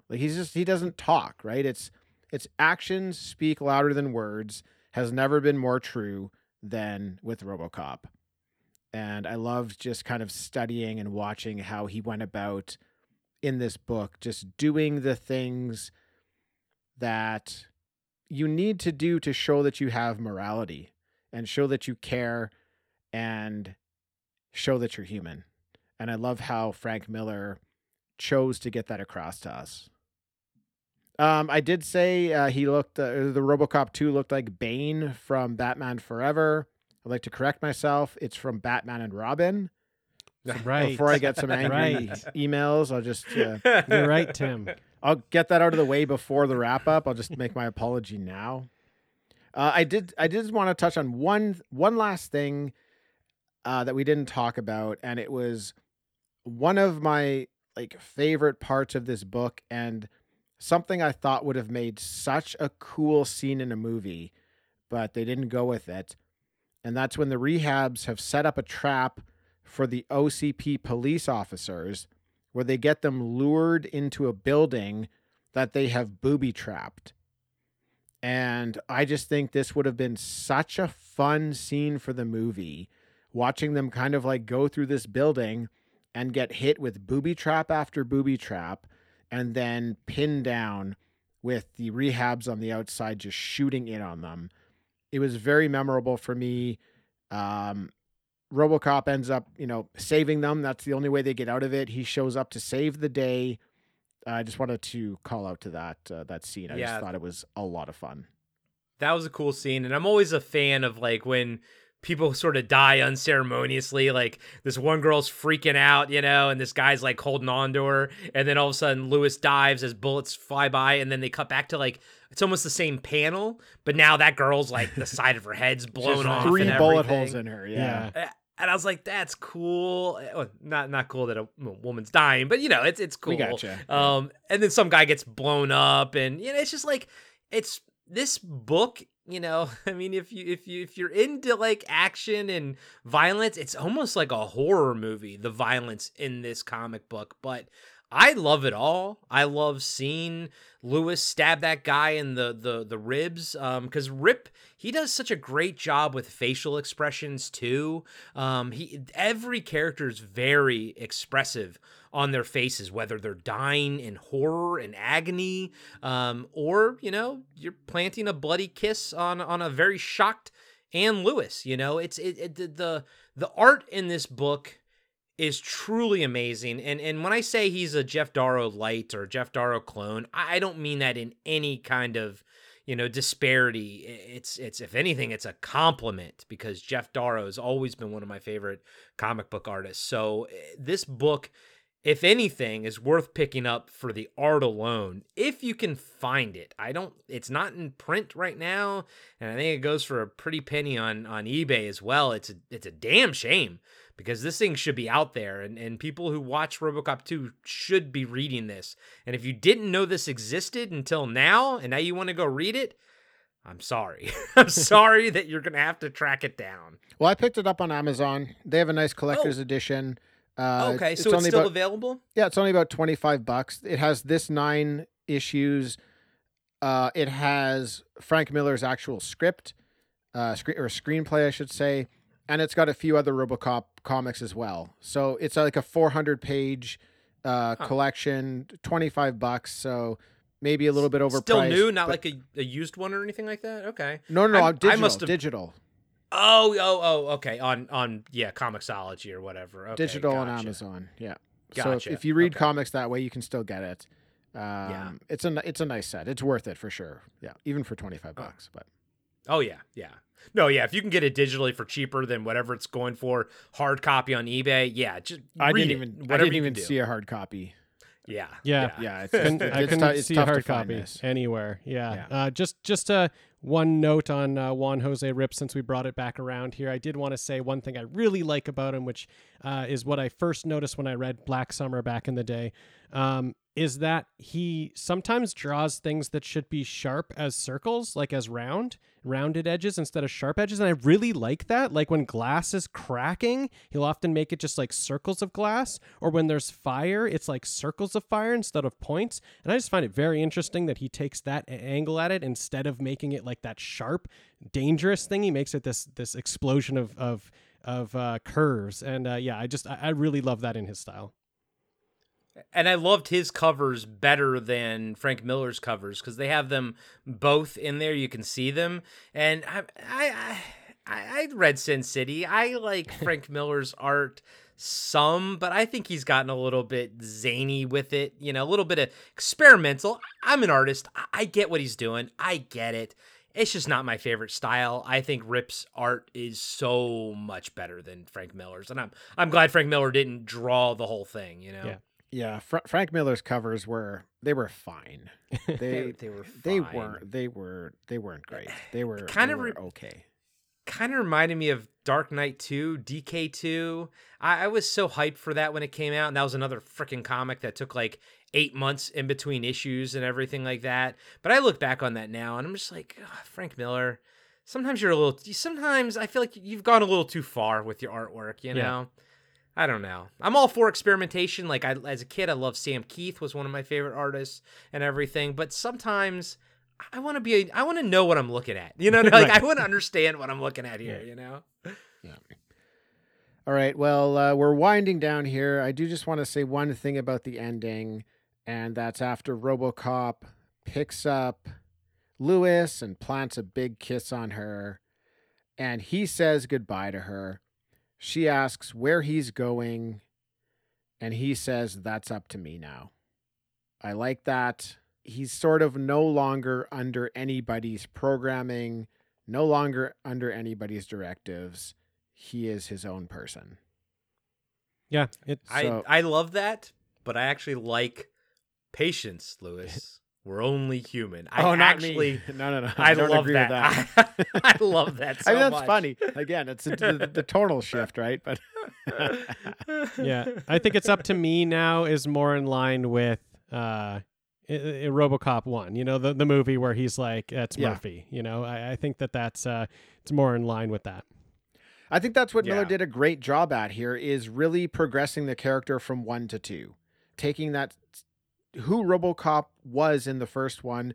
Like he's just he doesn't talk, right? It's it's actions speak louder than words has never been more true than with RoboCop. And I loved just kind of studying and watching how he went about in this book just doing the things that you need to do to show that you have morality and show that you care and show that you're human. And I love how Frank Miller chose to get that across to us. Um, I did say uh, he looked uh, the RoboCop 2 looked like Bane from Batman Forever. I'd like to correct myself. It's from Batman and Robin. Right. Before I get some *laughs* angry right. emails, I'll just uh, *laughs* You're right, Tim. I'll get that out of the way before the wrap up. I'll just make my apology now. Uh, I did I did want to touch on one one last thing uh, that we didn't talk about, and it was one of my like favorite parts of this book, and something I thought would have made such a cool scene in a movie, but they didn't go with it. And that's when the rehabs have set up a trap for the OCP police officers where they get them lured into a building that they have booby trapped. And I just think this would have been such a fun scene for the movie, watching them kind of like go through this building and get hit with booby trap after booby trap and then pinned down with the rehabs on the outside just shooting in on them. It was very memorable for me. Um, RoboCop ends up, you know, saving them. That's the only way they get out of it. He shows up to save the day. I just wanted to call out to that uh, that scene. I yeah. just thought it was a lot of fun. That was a cool scene, and I'm always a fan of like when people sort of die unceremoniously. Like this one girl's freaking out, you know, and this guy's like holding on to her. And then all of a sudden Lewis dives as bullets fly by. And then they cut back to like, it's almost the same panel, but now that girl's like the side of her head's *laughs* blown off. Three bullet holes in her. Yeah. yeah. And I was like, "That's cool." Well, not not cool that a woman's dying, but you know, it's it's cool. We gotcha. Um, and then some guy gets blown up, and you know, it's just like it's this book you know, *laughs* I mean, if you if you if you're into like action and violence, it's almost like a horror movie. The violence in this comic book, but I love it all. I love seeing Lewis stab that guy in the the the ribs. Um, because Ryp he does such a great job with facial expressions too. Um, he every character is very expressive on their faces, whether they're dying in horror and agony, um, or you know you're planting a bloody kiss on on a very shocked Anne Lewis. You know, it's it, it the the art in this book is truly amazing. And and when I say he's a Geof Darrow light or Geof Darrow clone, I don't mean that in any kind of you know disparity. It's it's if anything, it's a compliment because Geof Darrow has always been one of my favorite comic book artists. So eh, this book if anything, is worth picking up for the art alone if you can find it. I don't. It's not in print right now, and I think it goes for a pretty penny on on eBay as well. It's a it's a damn shame because this thing should be out there, and and people who watch RoboCop 2 should be reading this. And if you didn't know this existed until now, and now you want to go read it. I'm sorry. *laughs* I'm *laughs* sorry that you're going to have to track it down. Well, I picked it up on Amazon. They have a nice collector's Oh. edition. Uh, okay, so it's only still about, available? Yeah, it's only about 25 bucks. It has this nine issues. Uh, it has Frank Miller's actual script, uh, screen or screenplay, I should say, and it's got a few other RoboCop comics as well. So it's like a 400 page uh, Huh. collection, 25 bucks. So maybe a little bit overpriced. Still new, not like a, a used one or anything like that. Okay. no, no, no. I'm- I must have- digital, Oh, oh, oh. Okay. On on yeah, Comixology or whatever. Okay, digital on. Amazon. Yeah. So if, if you read Okay. comics that way, you can still get it. Um, it's a it's a nice set. It's worth it for sure. Yeah, even for 25 Oh. bucks. But Oh yeah, yeah. No, yeah. If you can get it digitally for cheaper than whatever it's going for, hard copy on eBay, yeah, just I didn't even I didn't even see a hard copy. Yeah, Yeah. Yeah, it's, *laughs* Couldn't- it's, I it's couldn't tou- see hard to find copy anywhere. Yeah. Yeah. Uh, just just uh, one note on uh, Juan Jose Ryp since we brought it back around here. I did want to say one thing I really like about him, which uh, is what I first noticed when I read Black Summer back in the day, um, is that he sometimes draws things that should be sharp as circles, like as round, rounded edges instead of sharp edges. And I really like that. Like when glass is cracking, he'll often make it just like circles of glass, or when there's fire, it's like circles of fire instead of points. And I just find it very interesting that he takes that angle at it instead of making it like that sharp, dangerous thing. He makes it this this explosion of of of uh, curves. And uh, yeah, I just I, I really love that in his style. And I loved his covers better than Frank Miller's covers because they have them both in there. You can see them, and I I I, I read Sin City. I like *laughs* Frank Miller's art some, but I think he's gotten a little bit zany with it. You know, a little bit of experimental. I'm an artist. I, I get what he's doing. I get it. It's just not my favorite style. I think Ryp's art is so much better than Frank Miller's, and I'm I'm glad Frank Miller didn't draw the whole thing. You know. Yeah. Yeah, Fra- Frank Miller's covers were they were fine. They *laughs* They, they were they weren't they were they weren't uh, great. They were kind re- okay. kind of reminded me of Dark Knight 2, DK2. I, I was so hyped for that when it came out, and that was another freaking comic that took like eight months in between issues and everything like that. But I look back on that now, and I'm just like, "Ugh, Frank Miller. Sometimes you're a little. Sometimes I feel like you've gone a little too far with your artwork. You Yeah. I don't know. I'm all for experimentation. Like I, as a kid, I loved Sam Kieth was one of my favorite artists and everything. But sometimes I want to be. A, I want to know what I'm looking at. You know, *laughs* like Right. I want to understand what I'm looking at here. Yeah. You know. Yeah. All right. Well, uh, we're winding down here. I do just want to say one thing about the ending, and that's after RoboCop picks up Lewis and plants a big kiss on her, and he says goodbye to her. She asks where he's going, and he says, That's up to me now. I like that. He's sort of no longer under anybody's programming, no longer under anybody's directives. He is his own person. Yeah, it So- I I love that, but I actually like patience, Lewis. *laughs* We're only human. I oh, not actually me. *laughs* No, no, no. *laughs* I, don't love agree that. with that. I, *laughs* I love that so I mean, that's much. funny. Again, it's the, the, the tonal shift, right? But yeah, I think it's up to me now is more in line with uh i- i- RoboCop one. You know, the the movie where he's like, "That's Yeah. Murphy." You know, I, I think that that's uh, it's more in line with that. I think that's what Miller did a great job at here is really progressing the character from 1 to 2. Taking that who RoboCop was in the first one,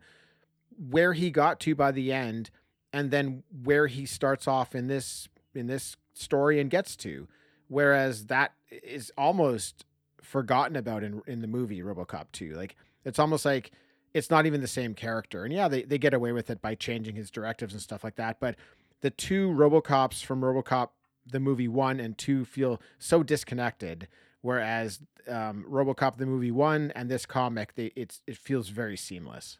where he got to by the end, and then where he starts off in this in this story and gets to. Whereas that is almost forgotten about in in the movie RoboCop 2. Like it's almost like it's not even the same character. And yeah, they, they get away with it by changing his directives and stuff like that. But the two RoboCops from RoboCop the movie one and two feel so disconnected, whereas um, RoboCop the movie one and this comic, they it's it feels very seamless.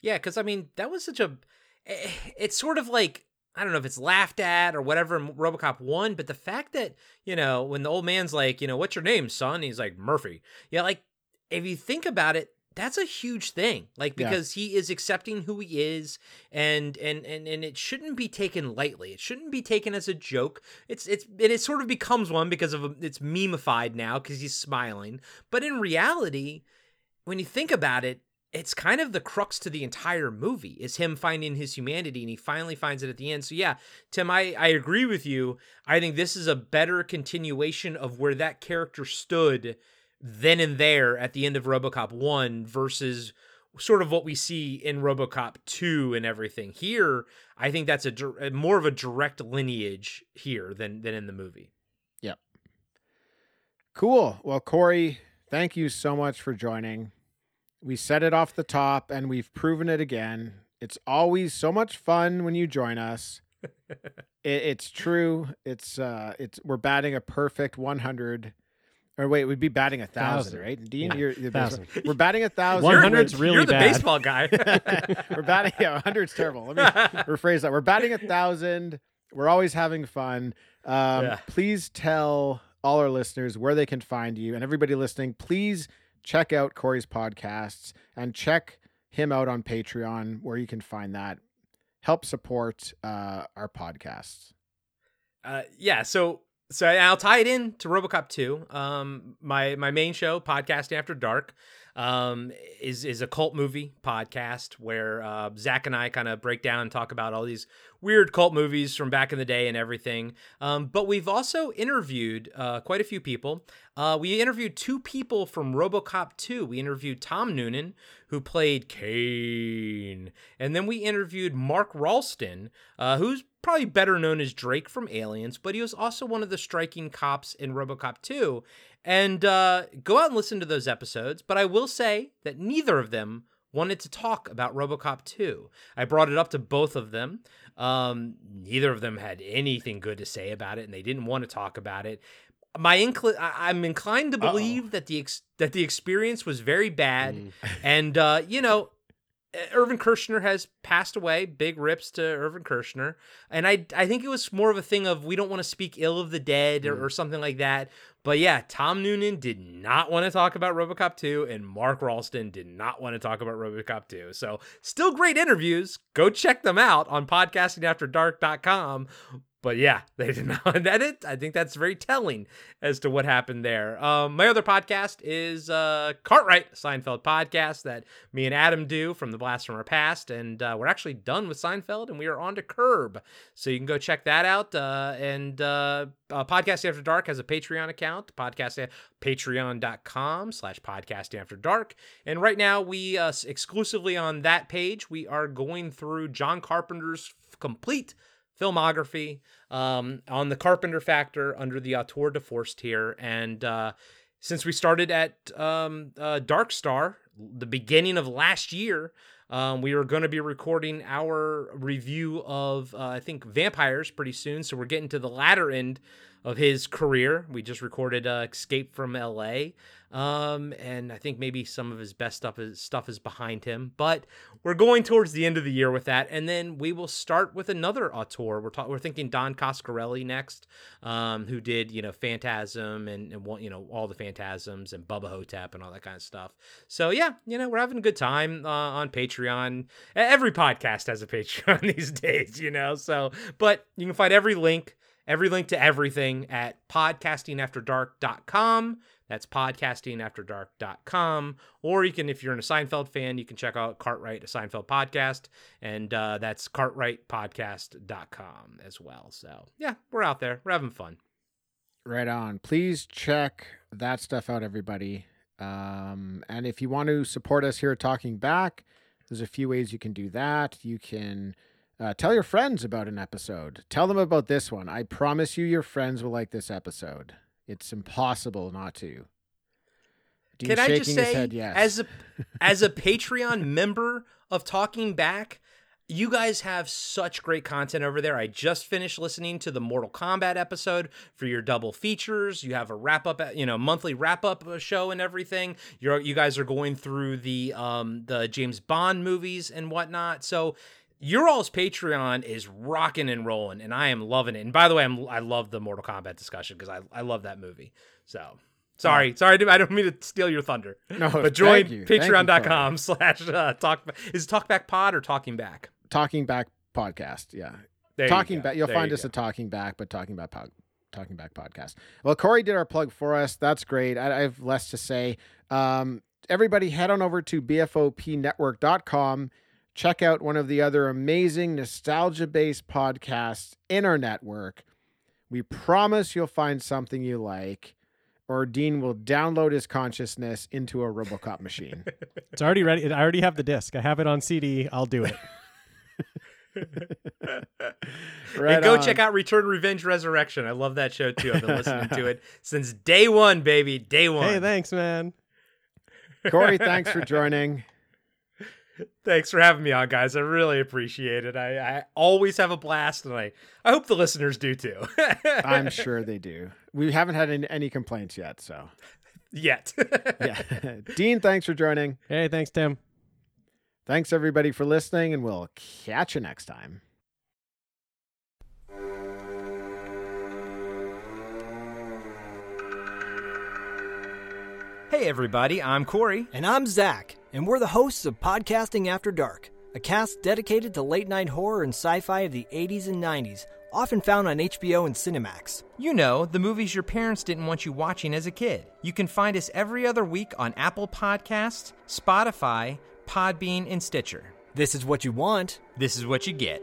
Yeah, because I mean that was such a. eh, It's sort of like I don't know if it's laughed at or whatever RoboCop one, but the fact that you know when the old man's like, you know, what's your name, son? He's like Murphy. Yeah, like if you think about it, that's a huge thing. Like Yeah. because he is accepting who he is, and and and and it shouldn't be taken lightly. It shouldn't be taken as a joke. It's it's and it sort of becomes one because of um, it's memeified now because he's smiling. But in reality, when you think about it, it's kind of the crux to the entire movie is him finding his humanity and he finally finds it at the end so yeah tim i, I agree with you i think this is a better continuation of where that character stood then and there at the end of robocop 1 versus sort of what we see in robocop 2 and everything here i think that's a more of a direct lineage here than than in the movie Yep. Cool. Well, Corey, thank you so much for joining. We set it off the top and we've proven it again. It's always so much fun when you join us. *laughs* it, it's true. It's uh it's we're batting a perfect 100 or wait, we'd be batting a thousand, Thousand. right? Dean, Yeah, you're, you're thousand. we're batting a thousand. One You're- hundred's which- really you're the bad. baseball guy *laughs* we're batting yeah, 100's terrible. Let me *laughs* rephrase that. We're batting a thousand. We're always having fun. Um, Yeah. Please tell all our listeners where they can find you, and everybody listening, please check out Corey's podcasts and check him out on Patreon, where you can find that. Help support uh, our podcasts. Uh, yeah, so so I'll tie it in to RoboCop 2. Um, my my main show, Podcast After Dark, um, is is a cult movie podcast where uh, Zach and I kind of break down and talk about all these weird cult movies from back in the day and everything. Um, but we've also interviewed uh, quite a few people. Uh, we interviewed two people from RoboCop 2. We interviewed Tom Noonan, who played Cain, and then we interviewed Mark Rolston, uh, who's probably better known as Drake from Aliens, but he was also one of the striking cops in RoboCop 2. And uh, go out and listen to those episodes. But I will say that neither of them wanted to talk about RoboCop 2. I brought it up to both of them. Um, neither of them had anything good to say about it, and they didn't want to talk about it. My incl- I- I'm inclined to Uh-oh. believe that the ex- that the experience was very bad, Mm. *laughs* and uh, you know, Uh, Irvin Kershner has passed away. Big rips to Irvin Kershner, and I I think it was more of a thing of we don't want to speak ill of the dead or, hmm. or something like that. But yeah, Tom Noonan did not want to talk about RoboCop 2, and Mark Rolston did not want to talk about RoboCop 2. So still great interviews. Go check them out on podcastingafterdark.com. But yeah, *laughs* they did not edit. I think that's very telling as to what happened there. Um, my other podcast is uh, Cartwright Seinfeld podcast that me and Adam do from the Blast from Our Past, and uh, we're actually done with Seinfeld, and we are on to Curb, so you can go check that out. Uh, and uh, uh, Podcast After Dark has a Patreon account, podcast at patreon.com slash podcast after dark. And right now, we uh, exclusively on that page, we are going through John Carpenter's complete filmography um, on the Carpenter Factor under the Auteur de Force tier. And uh, since we started at um, uh, Dark Star, the beginning of last year, um, we are going to be recording our review of, uh, I think, Vampires pretty soon. So we're getting to the latter end of his career. We just recorded uh, Escape from LA. Um, and I think maybe some of his best stuff is, stuff is behind him. But we're going towards the end of the year with that. And then we will start with another auteur. We're, ta- we're thinking Don Coscarelli next, um, who did, you know, Phantasm and, and, you know, all the Phantasms and Bubba Ho-Tep and all that kind of stuff. So yeah, you know, we're having a good time uh, on Patreon. Every podcast has a Patreon *laughs* these days, you know. So, but you can find every link every link to everything at podcastingafterdark.com. That's podcastingafterdark.com. Or you can, if you're a Seinfeld fan, you can check out Cartwright, a Seinfeld podcast, and uh, that's cartwrightpodcast.com as well. So, yeah, we're out there. We're having fun. Right on. Please check that stuff out, everybody. Um, and if you want to support us here at Talking Back, there's a few ways you can do that. You can uh, tell your friends about an episode. Tell them about this one. I promise you, your friends will like this episode. It's impossible not to. Dean's Can I just say, head yes. as a *laughs* as a Patreon member of Talking Back, you guys have such great content over there. I just finished listening to the Mortal Kombat episode for your double features. You have a wrap up, you know, monthly wrap up show and everything. You're you guys are going through the um the James Bond movies and whatnot. So your all's Patreon is rocking and rolling, and I am loving it. And by the way, I'm I love the Mortal Kombat discussion because I I love that movie. So. Sorry, sorry, I don't mean to steal your thunder. No, but join you. You, patreon.com *laughs* slash uh, talk. Is it talkback pod or talking back? Talking Back podcast. Yeah. There you talking go. back you'll There find you us go. at talking back but talking about pod, talking back podcast well corey did our plug for us that's great i, I have less to say um, everybody head on over to bfopnetwork.com check out one of the other amazing nostalgia based podcasts in our network we promise you'll find something you like or dean will download his consciousness into a robocop machine *laughs* It's already ready. I already have the disc. I have it on CD. I'll do it. *laughs* *laughs* right and go on. check out Return Revenge Resurrection. I love that show too. I've been listening to it since day one, baby. Day one. hey, thanks, man. corey thanks for joining Thanks for having me on, guys. I really appreciate it. I, I always have a blast, and I, I hope the listeners do too. *laughs* I'm sure they do. We haven't had any, any complaints yet, so Yet. yeah. *laughs* Dean, thanks for joining. Hey, thanks, Tim. Thanks everybody for listening, and we'll catch you next time. hey, everybody. I'm Corey. And I'm Zach, and we're the hosts of Podcasting After Dark, a cast dedicated to late night horror and sci fi of the 80s and 90s, often found on HBO and Cinemax. You know, the movies your parents didn't want you watching as a kid. You can find us every other week on Apple Podcasts, Spotify, Podbean, and Stitcher. This is what you want. This is what you get.